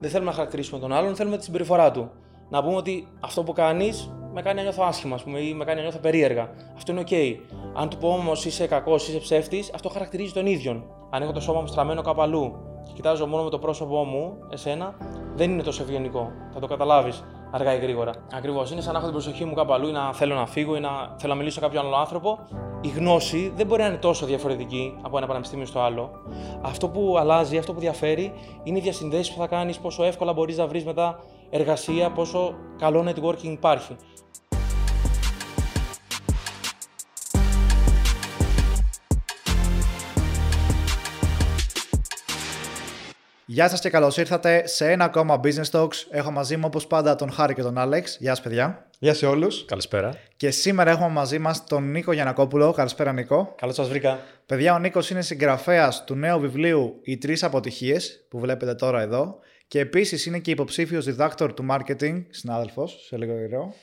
Δεν θέλουμε να χαρακτηρίσουμε τον άλλον, θέλουμε τη συμπεριφορά του. Να πούμε ότι αυτό που κάνεις με κάνει να νιώθω άσχημα, ας πούμε, ή με κάνει να νιώθω περίεργα. Αυτό είναι οκ. Αν του πω όμως είσαι κακός, είσαι ψεύτης, αυτό χαρακτηρίζει τον ίδιο. Αν έχω το σώμα μου στραμμένο κάπου αλλού και κοιτάζω μόνο με το πρόσωπό μου, εσένα, δεν είναι τόσο ευγενικό. Θα το καταλάβεις αργά ή γρήγορα. Ακριβώς. Είναι σαν να έχω την προσοχή μου κάπου αλλού ή να θέλω να φύγω ή να θέλω να μιλήσω σε κάποιον άλλο άνθρωπο. Η γνώση δεν μπορεί να είναι τόσο διαφορετική από ένα πανεπιστήμιο στο άλλο. Αυτό που αλλάζει, αυτό που διαφέρει, είναι οι διασυνδέσεις που θα κάνεις, πόσο εύκολα μπορείς να βρεις μετά εργασία, πόσο καλό networking υπάρχει. Γεια σας και καλώς ήρθατε σε ένα ακόμα Business Talks. Έχω μαζί μου όπως πάντα τον Χάρη και τον Άλεξ. Γεια σας παιδιά. Γεια σε όλους. Καλησπέρα. Και σήμερα έχουμε μαζί μας τον Νίκο Γιανακόπουλο. Καλησπέρα Νίκο. Καλώς σας βρήκα. Παιδιά, ο Νίκος είναι συγγραφέας του νέου βιβλίου «Οι τρεις αποτυχίες» που βλέπετε τώρα εδώ και επίσης είναι και υποψήφιος διδάκτορ του marketing, συνάδελφος, σε λίγο καιρό.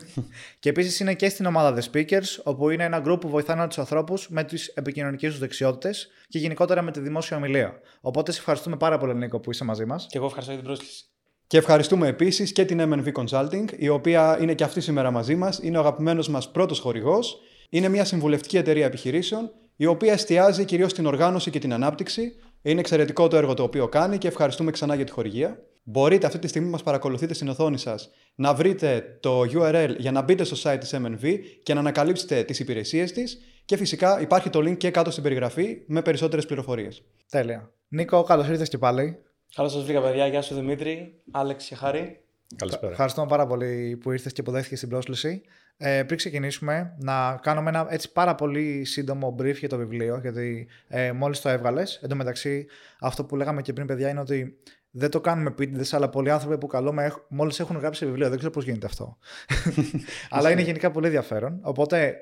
και επίσης είναι και στην ομάδα The Speakers, όπου είναι ένα group που βοηθάνε τους ανθρώπους με τις επικοινωνικές τους δεξιότητες και γενικότερα με τη δημόσια ομιλία. Οπότε σε ευχαριστούμε πάρα πολύ, Νίκο, που είσαι μαζί μας. Και εγώ ευχαριστώ για την πρόσκληση. Και ευχαριστούμε επίσης και την MNV Consulting, η οποία είναι και αυτή σήμερα μαζί μας. Είναι ο αγαπημένος μας πρώτος χορηγός. Είναι μια συμβουλευτική εταιρεία επιχειρήσεων, η οποία εστιάζει κυρίως στην οργάνωση και την ανάπτυξη είναι εξαιρετικό το έργο το οποίο κάνει και ευχαριστούμε ξανά για τη χορηγία. Μπορείτε αυτή τη στιγμή που μας παρακολουθείτε στην οθόνη σας να βρείτε το URL για να μπείτε στο site της MNV και να ανακαλύψετε τις υπηρεσίες της και φυσικά υπάρχει το link και κάτω στην περιγραφή με περισσότερες πληροφορίες. Τέλεια. Νίκο, καλώς ήρθες και πάλι. Καλώς σας βρήκα παιδιά. Γεια σου Δημήτρη, Άλεξ και Χάρη. Καλησπέρα. Ευχαριστούμε πάρα πολύ που ήρθες και που δέχτηκες την πρόσκληση. Ε, πριν ξεκινήσουμε, να κάνουμε ένα έτσι πάρα πολύ σύντομο brief για το βιβλίο, γιατί ε, μόλις το έβγαλες. Εν τω μεταξύ, αυτό που λέγαμε και πριν, παιδιά, είναι ότι δεν το κάνουμε πίτιδες, αλλά πολλοί άνθρωποι που καλούμε μόλις έχουν γράψει βιβλίο. Δεν ξέρω πώς γίνεται αυτό. αλλά είναι γενικά πολύ ενδιαφέρον. Οπότε,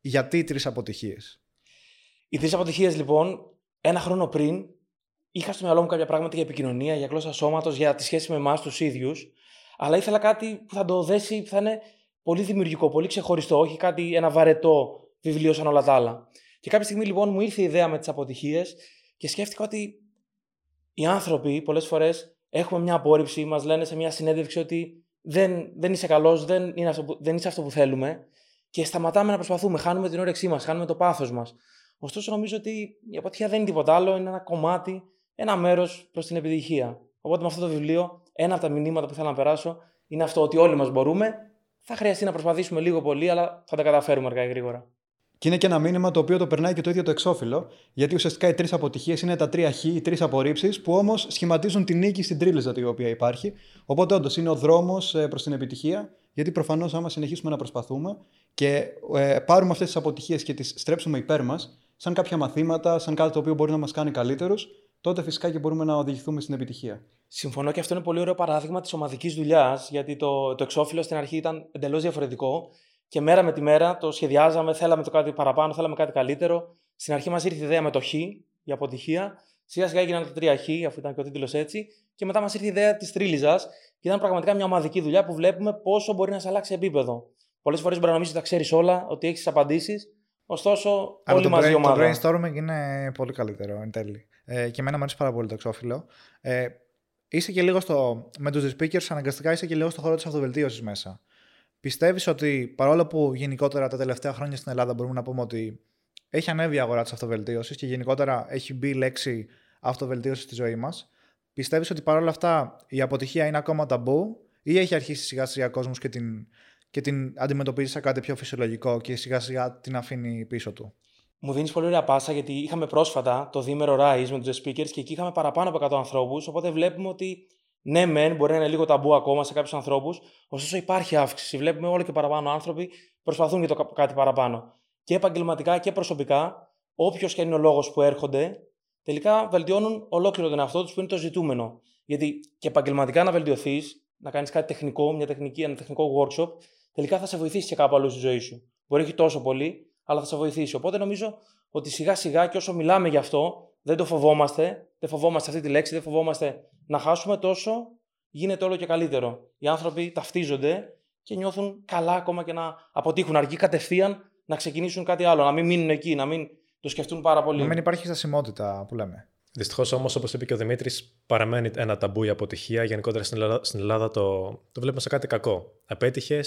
γιατί οι τρεις αποτυχίες; Οι τρεις αποτυχίες, λοιπόν, ένα χρόνο πριν, είχα στο μυαλό μου κάποια πράγματα για επικοινωνία, για γλώσσα σώματος, για τη σχέση με εμάς τους ίδιους. Αλλά ήθελα κάτι που θα το δέσει, που θα είναι πολύ δημιουργικό, πολύ ξεχωριστό, όχι κάτι, ένα βαρετό βιβλίο σαν όλα τα άλλα. Και κάποια στιγμή λοιπόν μου ήρθε η ιδέα με τις αποτυχίες και σκέφτηκα ότι οι άνθρωποι πολλές φορές έχουμε μια απόρριψη, μας λένε σε μια συνέντευξη ότι δεν, δεν είσαι καλός, δεν, δεν είσαι αυτό που θέλουμε και σταματάμε να προσπαθούμε, χάνουμε την όρεξή μας, χάνουμε το πάθος μας. Ωστόσο, νομίζω ότι η αποτυχία δεν είναι τίποτα άλλο, είναι ένα κομμάτι, ένα μέρος προς την επιτυχία. Οπότε με αυτό το βιβλίο, ένα από τα μηνύματα που θέλω να περάσω είναι αυτό ότι όλοι μας μπορούμε θα χρειαστεί να προσπαθήσουμε λίγο πολύ, αλλά θα τα καταφέρουμε αργά ή γρήγορα. Και είναι και ένα μήνυμα το οποίο το περνάει και το ίδιο το εξώφυλλο, γιατί ουσιαστικά οι τρεις αποτυχίες είναι τα τρία χ, οι τρεις απορρίψεις, που όμως σχηματίζουν την νίκη στην τρίλιζα η οποία υπάρχει. Οπότε, όντως, είναι ο δρόμος ε, προς την επιτυχία, γιατί προφανώς, άμα συνεχίσουμε να προσπαθούμε και ε, πάρουμε αυτές τις αποτυχίες και τις στρέψουμε υπέρ μας, σαν κάποια μαθήματα, σαν κάτι το οποίο μπορεί να μας κάνει καλύτερους, τότε φυσικά και μπορούμε να οδηγηθούμε στην επιτυχία. Συμφωνώ και αυτό είναι πολύ ωραίο παράδειγμα της ομαδικής δουλειάς, γιατί το, το εξώφυλλο στην αρχή ήταν εντελώς διαφορετικό και μέρα με τη μέρα το σχεδιάζαμε, θέλαμε το κάτι παραπάνω, θέλαμε κάτι καλύτερο. Στην αρχή μας ήρθε η ιδέα με το χ για αποτυχία. Σιγά σιγά έγιναν τα τρία χ, αφού ήταν και ο τίτλος έτσι. Και μετά μας ήρθε η ιδέα της τρίλιζας και ήταν πραγματικά μια ομαδική δουλειά που βλέπουμε πόσο μπορεί να σε αλλάξει επίπεδο. Πολλές φορές μπορεί να νομίζεις ότι τα ξέρεις όλα, ότι έχεις τις απαντήσεις. Ωστόσο, Αλλά όλοι μαζί brain, ομάδα. Το brainstorming είναι πολύ καλύτερο εν τέλει. Ε, και εμένα μου αρέσει πάρα πολύ το εξώφυλλο. Ε, είσαι και λίγο στο. Με τους speakers, αναγκαστικά είσαι και λίγο στο χώρο της αυτοβελτίωσης μέσα. Πιστεύεις ότι παρόλο που γενικότερα τα τελευταία χρόνια στην Ελλάδα μπορούμε να πούμε ότι έχει ανέβει η αγορά της αυτοβελτίωσης και γενικότερα έχει μπει η λέξη αυτοβελτίωση στη ζωή μας, πιστεύεις ότι παρόλα αυτά η αποτυχία είναι ακόμα ταμπού ή έχει αρχίσει σιγά σιγά κόσμος και την, και την αντιμετωπίζει σαν κάτι πιο φυσιολογικό και σιγά σιγά την αφήνει πίσω του; Μου δίνεις πολύ ωραία πάσα γιατί είχαμε πρόσφατα το δίμερο Rise με τους speakers και εκεί είχαμε παραπάνω από 100 ανθρώπους. Οπότε βλέπουμε ότι ναι, μεν μπορεί να είναι λίγο ταμπού ακόμα σε κάποιους ανθρώπους, ωστόσο υπάρχει αύξηση. Βλέπουμε όλο και παραπάνω άνθρωποι προσπαθούν για το κάτι παραπάνω. Και επαγγελματικά και προσωπικά, όποιος και είναι ο λόγος που έρχονται, τελικά βελτιώνουν ολόκληρο τον εαυτό τους που είναι το ζητούμενο. Γιατί και επαγγελματικά να βελτιωθείς, να κάνεις κάτι τεχνικό, μια τεχνική, ένα τεχνικό workshop, τελικά θα σε βοηθήσει και κάπου αλλού στη ζωή σου. Μπορεί όχι τόσο πολύ, αλλά θα σε βοηθήσει. Οπότε νομίζω ότι σιγά σιγά και όσο μιλάμε γι' αυτό, δεν το φοβόμαστε, δεν φοβόμαστε αυτή τη λέξη, δεν φοβόμαστε να χάσουμε τόσο, γίνεται όλο και καλύτερο. Οι άνθρωποι ταυτίζονται και νιώθουν καλά ακόμα και να αποτύχουν. Αρκεί κατευθείαν να ξεκινήσουν κάτι άλλο, να μην μείνουν εκεί, να μην το σκεφτούν πάρα πολύ. Να μην υπάρχει στασιμότητα που λέμε. Δυστυχώς όμως, όπως είπε και ο Δημήτρης, παραμένει ένα ταμπού η αποτυχία. Γενικότερα στην Ελλάδα, στην Ελλάδα το, το βλέπουμε σε κάτι κακό. Απέτυχε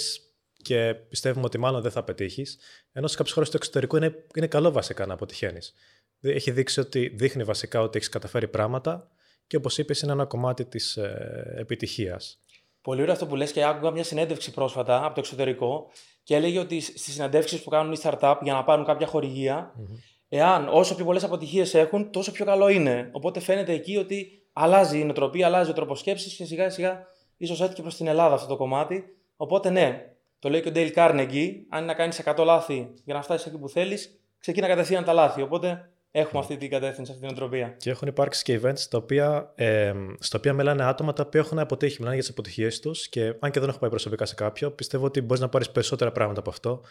και πιστεύουμε ότι μάλλον δεν θα πετύχεις. Ενώ σε κάποιες χώρες του εξωτερικού είναι, είναι καλό βασικά να αποτυχαίνεις. Έχει δείξει ότι δείχνει βασικά ότι έχεις καταφέρει πράγματα και όπως είπες, είναι ένα κομμάτι της ε, επιτυχίας. Πολύ ωραίο αυτό που λες και άκουγα μια συνέντευξη πρόσφατα από το εξωτερικό και έλεγε ότι στις συνεντεύξεις που κάνουν οι startup για να πάρουν κάποια χορηγία, εάν όσο πιο πολλές αποτυχίες έχουν, τόσο πιο καλό είναι. Οπότε φαίνεται εκεί ότι αλλάζει η νοοτροπία, αλλάζει ο τρόπος σκέψης και σιγά σιγά ίσως έρθει και προς την Ελλάδα αυτό το κομμάτι. Οπότε ναι, το λέει και ο Dale Carnegie, αν είναι να κάνεις 100 λάθη για να φτάσεις εκεί που θέλεις, ξεκίνα κατευθείαν τα λάθη. Οπότε έχουμε αυτή την κατεύθυνση, αυτή την νοοτροπία. Και έχουν υπάρξει και events στα οποία, ε, στα οποία μιλάνε άτομα τα οποία έχουν αποτύχει, μιλάνε για τις αποτυχίες τους. Και αν και δεν έχω πάει προσωπικά σε κάποιο, πιστεύω ότι μπορείς να πάρεις περισσότερα πράγματα από αυτό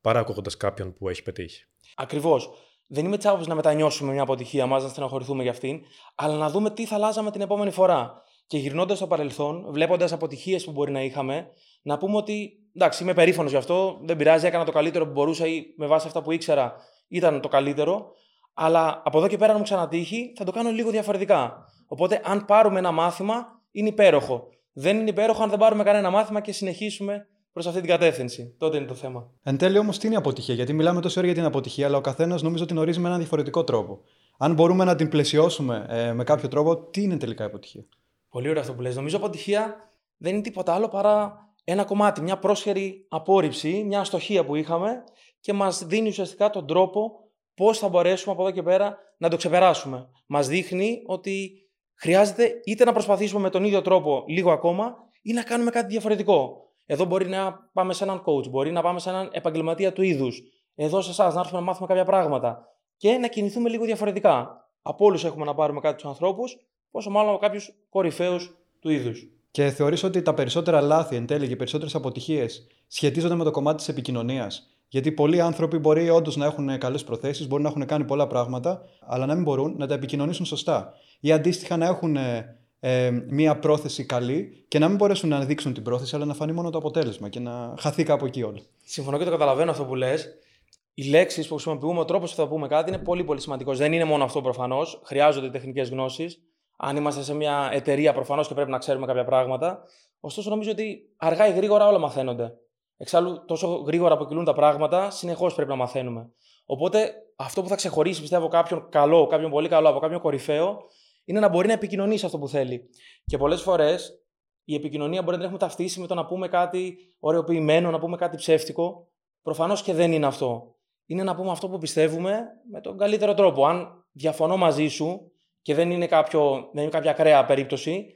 παρά ακούγοντας κάποιον που έχει πετύχει. Ακριβώς. Δεν είμαι τσάβο να μετανιώσουμε μια αποτυχία μας, να στενοχωρηθούμε για αυτήν, αλλά να δούμε τι θα αλλάζαμε την επόμενη φορά. Και γυρνώντας στο παρελθόν, βλέποντας αποτυχίες που μπορεί να είχαμε, να πούμε ότι εντάξει, είμαι περήφανος γι' αυτό, δεν πειράζει, έκανα το καλύτερο που μπορούσα ή με βάση αυτά που ήξερα ήταν το καλύτερο. Αλλά από εδώ και πέρα, αν μου ξανατύχει, θα το κάνω λίγο διαφορετικά. Οπότε, αν πάρουμε ένα μάθημα, είναι υπέροχο. Δεν είναι υπέροχο αν δεν πάρουμε κανένα μάθημα και συνεχίσουμε προς αυτή την κατεύθυνση. Τότε είναι το θέμα. Εν τέλει όμως, τι είναι η αποτυχία, γιατί μιλάμε τόση ώρα για την αποτυχία, αλλά ο καθένας νομίζω την ορίζει με έναν διαφορετικό τρόπο. Αν μπορούμε να την πλαισιώσουμε ε, με κάποιο τρόπο, τι είναι τελικά η αποτυχία; Πολύ ωραίο αυτό που λες. Νομίζω αποτυχία δεν είναι τίποτα άλλο παρά ένα κομμάτι, μια πρόσχερη απόρριψη, μια αστοχία που είχαμε και μας δίνει ουσιαστικά τον τρόπο πώς θα μπορέσουμε από εδώ και πέρα να το ξεπεράσουμε. Μας δείχνει ότι χρειάζεται είτε να προσπαθήσουμε με τον ίδιο τρόπο λίγο ακόμα ή να κάνουμε κάτι διαφορετικό. Εδώ μπορεί να πάμε σε έναν coach, μπορεί να πάμε σε έναν επαγγελματία του είδους. Εδώ σε εσάς να έρθουμε να μάθουμε κάποια πράγματα και να κινηθούμε λίγο διαφορετικά. Από όλους έχουμε να πάρουμε κάτι τους ανθρώπους, πόσο μάλλον από κάποιους κορυφαίους του είδους. Και θεωρείς ότι τα περισσότερα λάθη εν τέλει και οι περισσότερες αποτυχίες σχετίζονται με το κομμάτι της επικοινωνίας. Γιατί πολλοί άνθρωποι μπορεί όντως να έχουν καλές προθέσεις, μπορεί να έχουν κάνει πολλά πράγματα, αλλά να μην μπορούν να τα επικοινωνήσουν σωστά. Ή αντίστοιχα να έχουν ε, ε, μία πρόθεση καλή και να μην μπορέσουν να δείξουν την πρόθεση, αλλά να φανεί μόνο το αποτέλεσμα και να χαθεί κάπου εκεί όλο. Συμφωνώ και το καταλαβαίνω αυτό που λες. Οι λέξεις που χρησιμοποιούμε, ο τρόπος που θα πούμε κάτι είναι πολύ πολύ σημαντικός. Δεν είναι μόνο αυτό προφανώς. Χρειάζονται τεχνικές γνώσεις. Αν είμαστε σε μια εταιρεία, προφανώς και πρέπει να ξέρουμε κάποια πράγματα. Ωστόσο, νομίζω ότι αργά ή γρήγορα όλα μαθαίνονται. Εξάλλου, τόσο γρήγορα αποκυλούν τα πράγματα, συνεχώς πρέπει να μαθαίνουμε. Οπότε, αυτό που θα ξεχωρίσει, πιστεύω, κάποιον καλό, κάποιον πολύ καλό από κάποιον κορυφαίο, είναι να μπορεί να επικοινωνήσει αυτό που θέλει. Και πολλές φορές η επικοινωνία μπορεί να την έχουμε ταυτίσει με το να πούμε κάτι ωρεοποιημένο, να πούμε κάτι ψεύτικο. Προφανώς και δεν είναι αυτό. Είναι να πούμε αυτό που πιστεύουμε με τον καλύτερο τρόπο. Αν διαφωνώ μαζί σου και δεν είναι, κάποιο, δεν είναι κάποια ακραία περίπτωση,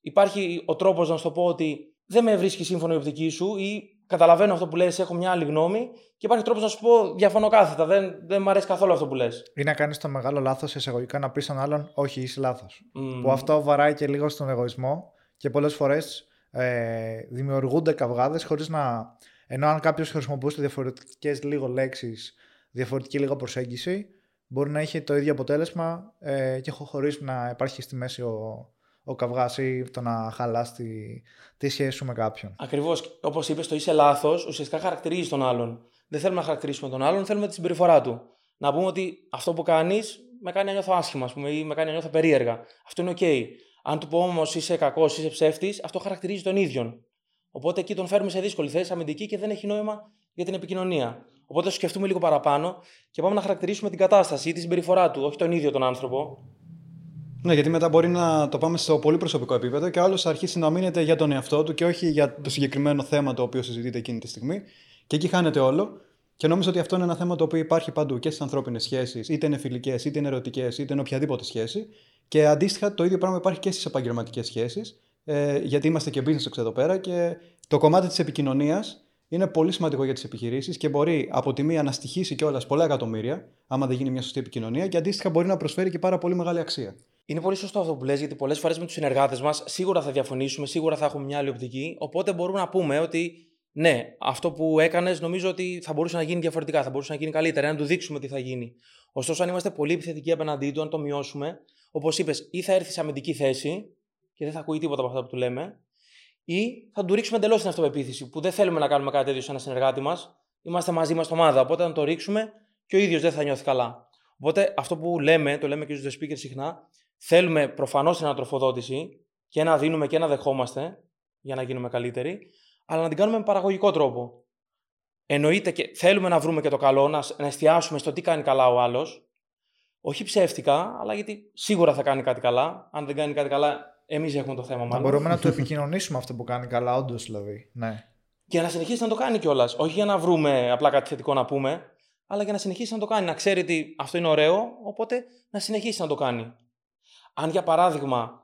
υπάρχει ο τρόπος να σου το πω ότι δεν με βρίσκει σύμφωνο η οπτική σου ή καταλαβαίνω αυτό που λες, έχω μια άλλη γνώμη και υπάρχει τρόπος να σου πω διαφωνώ κάθετα. Δεν, δεν μου αρέσει καθόλου αυτό που λες. Ή να κάνεις το μεγάλο λάθος εισαγωγικά να πεις στον άλλον Όχι, είσαι λάθος. Που αυτό βαράει και λίγο στον εγωισμό και πολλές φορές ε, δημιουργούνται καυγάδες χωρίς να. Ενώ αν κάποιος χρησιμοποιούσε διαφορετικές λίγο λέξεις, διαφορετική λίγο προσέγγιση, μπορεί να έχει το ίδιο αποτέλεσμα ε, και χωρίς να υπάρχει στη μέση ο, ο καυγάς ή το να χαλάς τη, τη σχέση σου με κάποιον. Ακριβώς. Όπως είπες, το είσαι λάθος ουσιαστικά χαρακτηρίζεις τον άλλον. Δεν θέλουμε να χαρακτηρίσουμε τον άλλον, θέλουμε τη συμπεριφορά του. Να πούμε ότι αυτό που κάνεις με κάνει να νιώθω άσχημα, πούμε, ή με κάνει να νιώθω περίεργα. Αυτό είναι OK. Αν του πω όμως είσαι κακός, είσαι ψεύτης, αυτό χαρακτηρίζει τον ίδιο. Οπότε εκεί τον φέρουμε σε δύσκολη θέση, αμυντική και δεν έχει νόημα για την επικοινωνία. Οπότε το σκεφτούμε λίγο παραπάνω και πάμε να χαρακτηρίσουμε την κατάσταση ή τη συμπεριφορά του, όχι τον ίδιο τον άνθρωπο. Ναι, γιατί μετά μπορεί να το πάμε στο πολύ προσωπικό επίπεδο και ο άλλος αρχίσει να μείνεται για τον εαυτό του και όχι για το συγκεκριμένο θέμα το οποίο συζητείται εκείνη τη στιγμή. Και εκεί χάνεται όλο. Και νομίζω ότι αυτό είναι ένα θέμα το οποίο υπάρχει παντού και στις ανθρώπινες σχέσεις, είτε είναι φιλικές, είτε είναι ερωτικές, είτε είναι οποιαδήποτε σχέση. Και αντίστοιχα το ίδιο πράγμα υπάρχει και στις επαγγελματικές σχέσεις, ε, γιατί είμαστε και business εδώ πέρα και το κομμάτι της επικοινωνίας είναι πολύ σημαντικό για τις επιχειρήσεις και μπορεί από τη μία να στοιχήσει κιόλας πολλά εκατομμύρια, άμα δεν γίνει μια σωστή επικοινωνία, και αντίστοιχα μπορεί να προσφέρει και πάρα πολύ μεγάλη αξία. Είναι πολύ σωστό αυτό που λες, γιατί πολλές φορές με τους συνεργάτες μας σίγουρα θα διαφωνήσουμε, σίγουρα θα έχουμε μια άλλη οπτική. Οπότε μπορούμε να πούμε ότι ναι, αυτό που έκανες νομίζω ότι θα μπορούσε να γίνει διαφορετικά, θα μπορούσε να γίνει καλύτερα, να του δείξουμε τι θα γίνει. Ωστόσο, αν είμαστε πολύ επιθετικοί απέναντί του, αν το μειώσουμε, όπως είπες, ή θα έρθει σε αμυντική θέση και δεν θα ακούει τίποτα από αυτά που του λέμε, ή θα του ρίξουμε εντελώς την αυτοπεποίθηση, που δεν θέλουμε να κάνουμε κάτι τέτοιο σε ένα συνεργάτη μας. Είμαστε μαζί μας ομάδα. Οπότε, αν το ρίξουμε, και ο ίδιος δεν θα νιώθει καλά. Οπότε, αυτό που λέμε, το λέμε και στους The Speakers συχνά, θέλουμε προφανώς την ανατροφοδότηση και ένα δίνουμε και ένα δεχόμαστε για να γίνουμε καλύτεροι, αλλά να την κάνουμε με παραγωγικό τρόπο. Εννοείται και θέλουμε να βρούμε και το καλό, να, να εστιάσουμε στο τι κάνει καλά ο άλλος. Όχι ψεύτικα, αλλά γιατί σίγουρα θα κάνει κάτι καλά. Αν δεν κάνει κάτι καλά, εμείς έχουμε το θέμα Να μάλλον. μπορούμε να το επικοινωνήσουμε αυτό που κάνει καλά, όντως δηλαδή. Ναι. Και να συνεχίσει να το κάνει κιόλας. Όχι για να βρούμε απλά κάτι θετικό να πούμε, αλλά για να συνεχίσει να το κάνει. Να ξέρει ότι αυτό είναι ωραίο, οπότε να συνεχίσει να το κάνει. Αν για παράδειγμα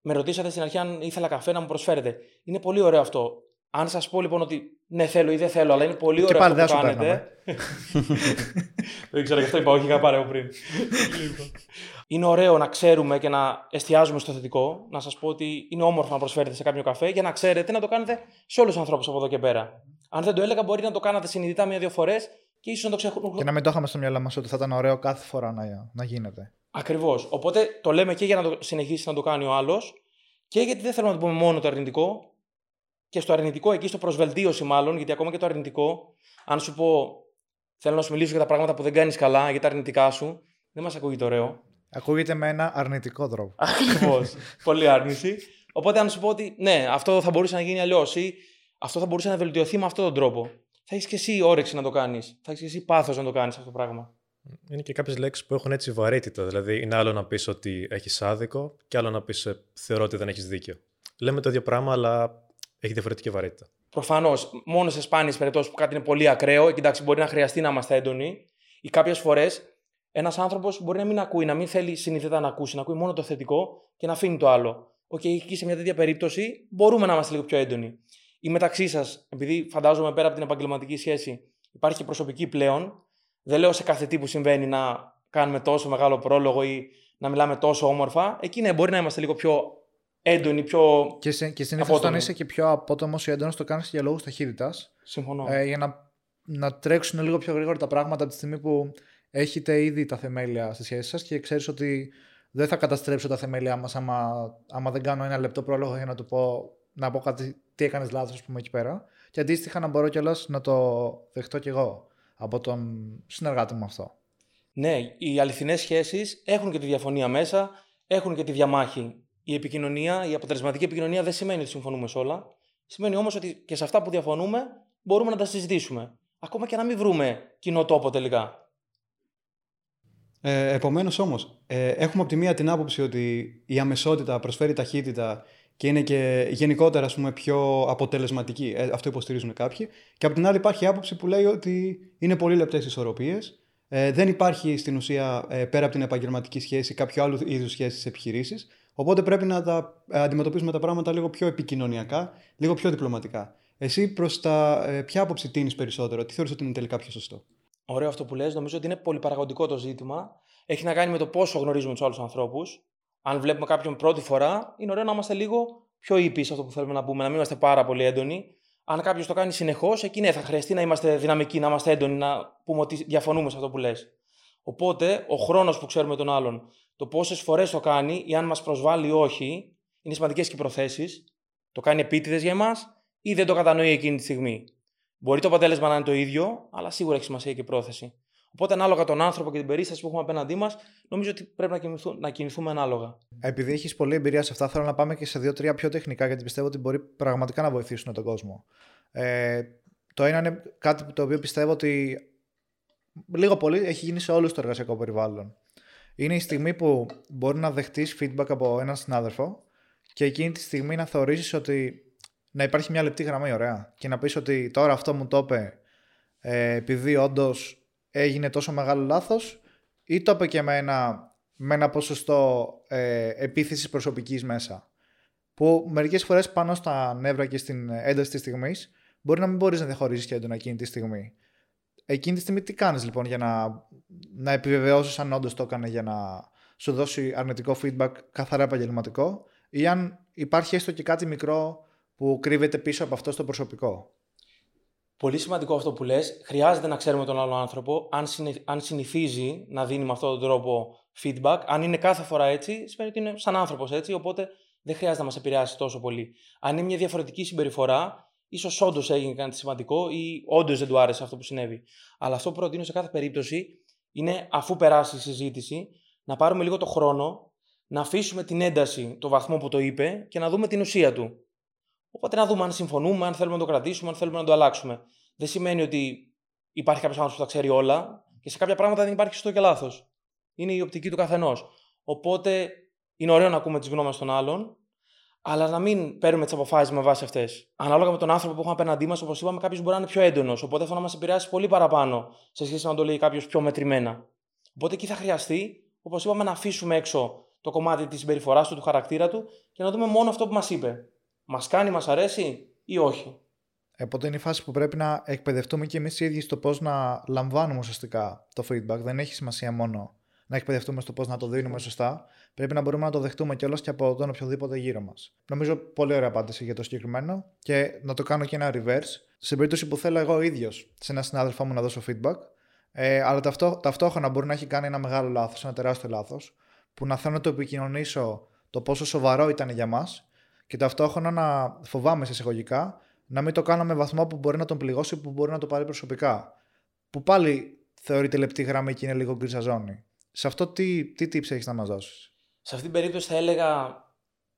με ρωτήσατε στην αρχή αν ήθελα καφέ να μου προσφέρετε. Είναι πολύ ωραίο αυτό. Αν σας πω λοιπόν ότι ναι, θέλω ή δεν θέλω, αλλά είναι πολύ Και ωραίο πάλι αυτό που δεν σου κάνετε. δεν ξέρω, γι' αυτό είπα, όχι είχα πάρει από πριν. Λοιπόν. είναι ωραίο να ξέρουμε και να εστιάζουμε στο θετικό. Να σας πω ότι είναι όμορφο να προσφέρετε σε κάποιο καφέ για να ξέρετε να το κάνετε σε όλους τους ανθρώπους από εδώ και πέρα. Αν δεν το έλεγα, μπορεί να το κάνατε συνειδητά μία-δύο φορές και ίσως να το ξεχωρίσετε. Και να μην το είχαμε στο μυαλό μας ότι θα ήταν ωραίο κάθε φορά να, να γίνεται. Ακριβώς. Οπότε το λέμε και για να το συνεχίσει να το κάνει ο άλλος και γιατί δεν θέλουμε να το πούμε μόνο το αρνητικό. Και στο αρνητικό, εκεί στο προσβελτίωση μάλλον, γιατί ακόμα και το αρνητικό, αν σου πω θέλω να σου μιλήσω για τα πράγματα που δεν κάνεις καλά, για τα αρνητικά σου, δεν μας ακούγεται ωραίο. Ακούγεται με ένα αρνητικό τρόπο. Ακριβώς. Πολύ άρνηση. Οπότε, αν σου πω ότι ναι, αυτό θα μπορούσε να γίνει αλλιώς ή αυτό θα μπορούσε να βελτιωθεί με αυτόν τον τρόπο, θα έχεις και εσύ όρεξη να το κάνεις. Θα έχεις και εσύ πάθος να το κάνεις αυτό το πράγμα. Είναι και κάποιες λέξεις που έχουν έτσι βαρύτητα. Δηλαδή, είναι άλλο να πεις ότι έχεις άδικο και άλλο να πεις θεωρώ ότι δεν έχεις δίκιο. Λέμε το ίδιο πράγμα, αλλά έχει διαφορετική βαρύτητα. Προφανώς, μόνο σε σπάνιες περιπτώσεις που κάτι είναι πολύ ακραίο, και εντάξει, μπορεί να χρειαστεί να είμαστε έντονοι, ή κάποιες φορές ένας άνθρωπος μπορεί να μην ακούει, να μην θέλει συνειδητά να ακούσει, να ακούει μόνο το θετικό και να αφήνει το άλλο. OK, okay, εκεί σε μια τέτοια περίπτωση μπορούμε να είμαστε λίγο πιο έντονοι. Ή μεταξύ σας, επειδή φαντάζομαι πέρα από την επαγγελματική σχέση υπάρχει και προσωπική πλέον, δεν λέω σε κάθε τι που συμβαίνει να κάνουμε τόσο μεγάλο πρόλογο ή να μιλάμε τόσο όμορφα. Εκεί ναι, μπορεί να είμαστε λίγο πιο έντονοι, πιο. Και, σε, και συνήθως όταν είσαι και πιο απότομος ή έντονος, το κάνεις για λόγους ταχύτητας. Συμφωνώ. Ε, για να, να τρέξουν λίγο πιο γρήγορα τα πράγματα από τη στιγμή που έχετε ήδη τα θεμέλια στη σχέση σας και ξέρεις ότι δεν θα καταστρέψω τα θεμέλια μας άμα, άμα δεν κάνω ένα λεπτό πρόλογο για να του πω, να πω κάτι, τι έκανες λάθος, ας πούμε, εκεί πέρα. Και αντίστοιχα να μπορώ κιόλας να το δεχτώ κι εγώ από τον συνεργάτη μου αυτό. Ναι, οι αληθινές σχέσεις έχουν και τη διαφωνία μέσα, έχουν και τη διαμάχη. Η επικοινωνία, η αποτελεσματική επικοινωνία δεν σημαίνει ότι συμφωνούμε σε όλα. Σημαίνει όμως ότι και σε αυτά που διαφωνούμε μπορούμε να τα συζητήσουμε. Ακόμα και να μην βρούμε κοινό τόπο τελικά. Ε, Επομένως όμως, ε, έχουμε από τη μία την άποψη ότι η αμεσότητα προσφέρει ταχύτητα και είναι και γενικότερα ας πούμε, πιο αποτελεσματική. Ε, αυτό υποστηρίζουν κάποιοι. Και από την άλλη υπάρχει άποψη που λέει ότι είναι πολύ λεπτές ισορροπίες. Ε, δεν υπάρχει στην ουσία ε, πέρα από την επαγγελματική σχέση κάποιο άλλο είδους σχέση στι επιχειρήσεις. Οπότε πρέπει να τα ε, αντιμετωπίσουμε τα πράγματα λίγο πιο επικοινωνιακά, λίγο πιο διπλωματικά. Εσύ προς τα ε, ποια άποψη τίνεις περισσότερο, τι θεωρείς ότι είναι τελικά πιο σωστό; Ωραίο αυτό που λες. Νομίζω ότι είναι πολυπαραγωγικό το ζήτημα. Έχει να κάνει με το πόσο γνωρίζουμε τους άλλους ανθρώπους. Αν βλέπουμε κάποιον πρώτη φορά, είναι ωραίο να είμαστε λίγο πιο ήπιοι σε αυτό που θέλουμε να πούμε, να μην είμαστε πάρα πολύ έντονοι. Αν κάποιος το κάνει συνεχώς, εκεί ναι, θα χρειαστεί να είμαστε δυναμικοί, να είμαστε έντονοι, να πούμε ότι διαφωνούμε σε αυτό που λες. Οπότε, ο χρόνος που ξέρουμε τον άλλον, το πόσες φορές το κάνει ή αν μας προσβάλλει ή όχι, είναι σημαντικές και οι προθέσεις. Το κάνει επίτηδες για εμάς ή δεν το κατανοεί εκείνη τη στιγμή. Μπορεί το αποτέλεσμα να είναι το ίδιο, αλλά σίγουρα έχει σημασία και η πρόθεση. Οπότε, ανάλογα τον άνθρωπο και την περίσταση που έχουμε απέναντί μας, νομίζω ότι πρέπει να κινηθούμε, να κινηθούμε ανάλογα. Επειδή έχεις πολλή εμπειρία σε αυτά, θέλω να πάμε και σε δύο-τρία πιο τεχνικά, γιατί πιστεύω ότι μπορεί πραγματικά να βοηθήσουν τον κόσμο. Ε, το ένα είναι κάτι το οποίο πιστεύω ότι λίγο πολύ έχει γίνει σε όλο το εργασιακό περιβάλλον. Είναι η στιγμή που μπορεί να δεχτείς feedback από έναν συνάδελφο και εκείνη τη στιγμή να θεωρήσεις ότι να υπάρχει μια λεπτή γραμμή ωραία και να πεις ότι τώρα αυτό μου το είπε ε, επειδή όντως έγινε τόσο μεγάλο λάθος ή το είπε και με ένα, με ένα ποσοστό ε, επίθεσης προσωπικής μέσα. Που μερικές φορές πάνω στα νεύρα και στην ένταση της στιγμής μπορεί να μην μπορείς να διαχωρίσεις και έντονα εκείνη τη στιγμή. Εκείνη τη στιγμή τι κάνεις λοιπόν για να, να επιβεβαιώσεις αν όντως το έκανε για να σου δώσει αρνητικό feedback καθαρά επαγγελματικό ή αν υπάρχει έστω και κάτι μικρό που κρύβεται πίσω από αυτό στο προσωπικό. Πολύ σημαντικό αυτό που λες. Χρειάζεται να ξέρουμε τον άλλο άνθρωπο. Αν, συνηθ, αν συνηθίζει να δίνει με αυτόν τον τρόπο feedback, αν είναι κάθε φορά έτσι, σημαίνει ότι είναι σαν άνθρωπος έτσι, οπότε δεν χρειάζεται να μας επηρεάσει τόσο πολύ. Αν είναι μια διαφορετική συμπεριφορά, ίσως όντως έγινε κάτι σημαντικό ή όντως δεν του άρεσε αυτό που συνέβη. Αλλά αυτό που προτείνω σε κάθε περίπτωση είναι, αφού περάσει η συζήτηση, να πάρουμε λίγο το χρόνο να αφήσουμε την ένταση, το βαθμό που το είπε και να δούμε την ουσία του. Οπότε να δούμε αν συμφωνούμε, αν θέλουμε να το κρατήσουμε, αν θέλουμε να το αλλάξουμε. Δεν σημαίνει ότι υπάρχει κάποιος άνθρωπος που τα ξέρει όλα και σε κάποια πράγματα δεν υπάρχει σωστό και λάθος. Είναι η οπτική του καθενός. Οπότε είναι ωραίο να ακούμε τις γνώμες των άλλων, αλλά να μην παίρνουμε τις αποφάσεις με βάση αυτές. Ανάλογα με τον άνθρωπο που έχουμε απέναντί μας, όπως είπαμε, κάποιος μπορεί να είναι πιο έντονος. Οπότε αυτό να μας επηρεάσει πολύ παραπάνω σε σχέση με να το λέει κάποιος πιο μετρημένα. Οπότε εκεί θα χρειαστεί, όπως είπαμε, να αφήσουμε έξω το κομμάτι της συμπεριφοράς του, του χαρακτήρα του και να δούμε μόνο αυτό που μας είπε. Μας κάνει, μας αρέσει ή όχι; Οπότε είναι η φάση που πρέπει να εκπαιδευτούμε και εμείς οι ίδιοι στο πώς να λαμβάνουμε ουσιαστικά το feedback. Δεν έχει σημασία μόνο να εκπαιδευτούμε στο πώς να το δίνουμε σωστά. Πρέπει να μπορούμε να το δεχτούμε κιόλας και από τον οποιοδήποτε γύρω μας. Νομίζω πολύ ωραία απάντηση για το συγκεκριμένο και να το κάνω και ένα reverse. Στην περίπτωση που θέλω εγώ ίδιος σε ένα συνάδελφό μου να δώσω feedback, ε, αλλά ταυτό, ταυτόχρονα μπορεί να έχει κάνει ένα μεγάλο λάθος, ένα τεράστιο λάθος, που να θέλω να το επικοινωνήσω το πόσο σοβαρό ήταν για μας και ταυτόχρονα να φοβάμαι σε εισαγωγικά να μην το κάνω με βαθμό που μπορεί να τον πληγώσει, που μπορεί να το πάρει προσωπικά. Που πάλι θεωρείται λεπτή γραμμή και είναι λίγο γκρίζα ζώνη. Σε αυτό τι, τι tips έχεις να μας δώσεις; Σε αυτή την περίπτωση θα έλεγα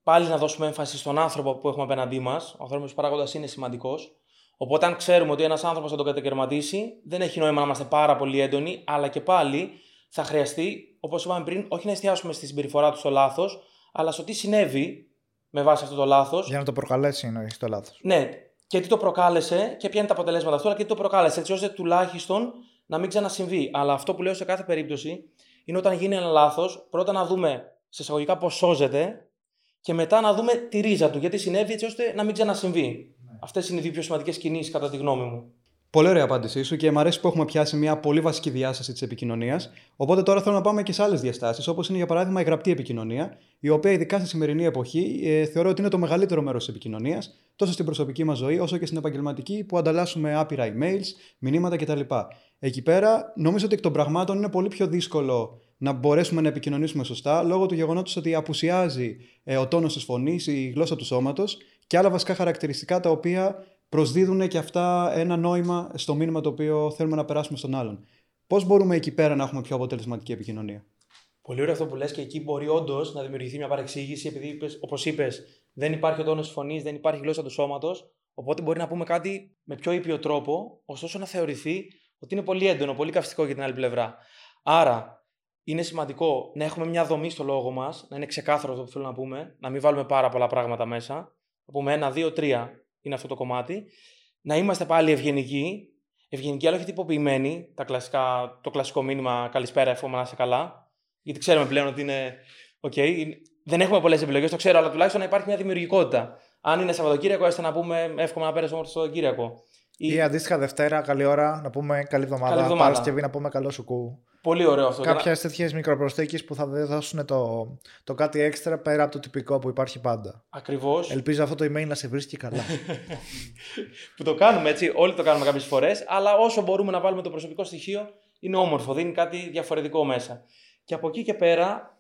πάλι να δώσουμε έμφαση στον άνθρωπο που έχουμε απέναντί μας. Ο ανθρώπινος παράγοντας είναι σημαντικός. Οπότε, αν ξέρουμε ότι ένας άνθρωπος θα τον κατακαιρματίσει, δεν έχει νόημα να είμαστε πάρα πολύ έντονοι, αλλά και πάλι θα χρειαστεί, όπως είπαμε πριν, όχι να εστιάσουμε στη συμπεριφορά του στο λάθος, αλλά στο τι συνέβη με βάση αυτό το λάθος. Για να το προκαλέσει, εννοείς το λάθος. Ναι, και τι το προκάλεσε και ποια είναι τα αποτελέσματα αυτού, αλλά και τι το προκάλεσε, έτσι ώστε τουλάχιστον να μην ξανασυμβεί. Αλλά αυτό που λέω σε κάθε περίπτωση είναι όταν γίνει ένα λάθος, πρώτα να δούμε σε εισαγωγικά πώς σώζεται και μετά να δούμε τη ρίζα του, γιατί συνέβη έτσι ώστε να μην ξανασυμβεί. Ναι. Αυτές είναι οι δύο πιο σημαντικές κινήσεις κατά τη γνώμη μου. Πολύ ωραία απάντησή σου και μου αρέσει που έχουμε πιάσει μια πολύ βασική διάσταση της επικοινωνίας. Οπότε τώρα θέλω να πάμε και σε άλλες διαστάσεις, όπως είναι για παράδειγμα η γραπτή επικοινωνία, η οποία ειδικά στη σημερινή εποχή ε, θεωρώ ότι είναι το μεγαλύτερο μέρος της επικοινωνίας, τόσο στην προσωπική μας ζωή όσο και στην επαγγελματική, που ανταλλάσσουμε άπειρα emails, μηνύματα κτλ. Εκεί πέρα νομίζω ότι εκ των πραγμάτων είναι πολύ πιο δύσκολο να μπορέσουμε να επικοινωνήσουμε σωστά λόγω του γεγονότος ότι απουσιάζει ε, ο τόνος της φωνής, η γλώσσα του σώματος και άλλα βασικά χαρακτηριστικά τα οποία προσδίδουν και αυτά ένα νόημα στο μήνυμα το οποίο θέλουμε να περάσουμε στον άλλον. Πώς μπορούμε εκεί πέρα να έχουμε πιο αποτελεσματική επικοινωνία; Πολύ ωραίο αυτό που λες και εκεί μπορεί όντως να δημιουργηθεί μια παρεξήγηση επειδή όπως είπες, δεν υπάρχει ο τόνος της φωνής, δεν υπάρχει γλώσσα του σώματος. Οπότε μπορεί να πούμε κάτι με πιο ήπιο τρόπο, ωστόσο να θεωρηθεί ότι είναι πολύ έντονο, πολύ καυστικό για την άλλη πλευρά. Άρα, είναι σημαντικό να έχουμε μια δομή στο λόγο μας, να είναι ξεκάθαρο αυτό που θέλω να πούμε, να μην βάλουμε πάρα πολλά πράγματα μέσα. Να πούμε ένα, δύο, τρία είναι αυτό το κομμάτι. Να είμαστε πάλι ευγενικοί. Ευγενικοί, αλλά όχι τυποποιημένοι. Τα κλασικά, το κλασικό μήνυμα καλησπέρα, εύχομαι να είσαι καλά. Γιατί ξέρουμε πλέον ότι είναι. Okay, δεν έχουμε πολλές επιλογές, το ξέρω, αλλά τουλάχιστον να υπάρχει μια δημιουργικότητα. Αν είναι Σαββατοκύριακο, έστε να πούμε εύχομαι να πέρασε όμορφο Σαββατοκύριακο. Ή... ή αντίστοιχα Δευτέρα, καλή ώρα, να πούμε καλή εβδομάδα. Παρασκευή να πούμε καλό σου κου. Πολύ ωραίο αυτό. Κάποιες να... τέτοιες μικροπροσθήκε που θα δώσουν το, το κάτι έξτρα πέρα από το τυπικό που υπάρχει πάντα. Ακριβώς. Ελπίζω αυτό το email να σε βρίσκει καλά. που το κάνουμε έτσι, όλοι το κάνουμε κάποιες φορές, αλλά όσο μπορούμε να βάλουμε το προσωπικό στοιχείο είναι όμορφο, δίνει κάτι διαφορετικό μέσα. Και από εκεί και πέρα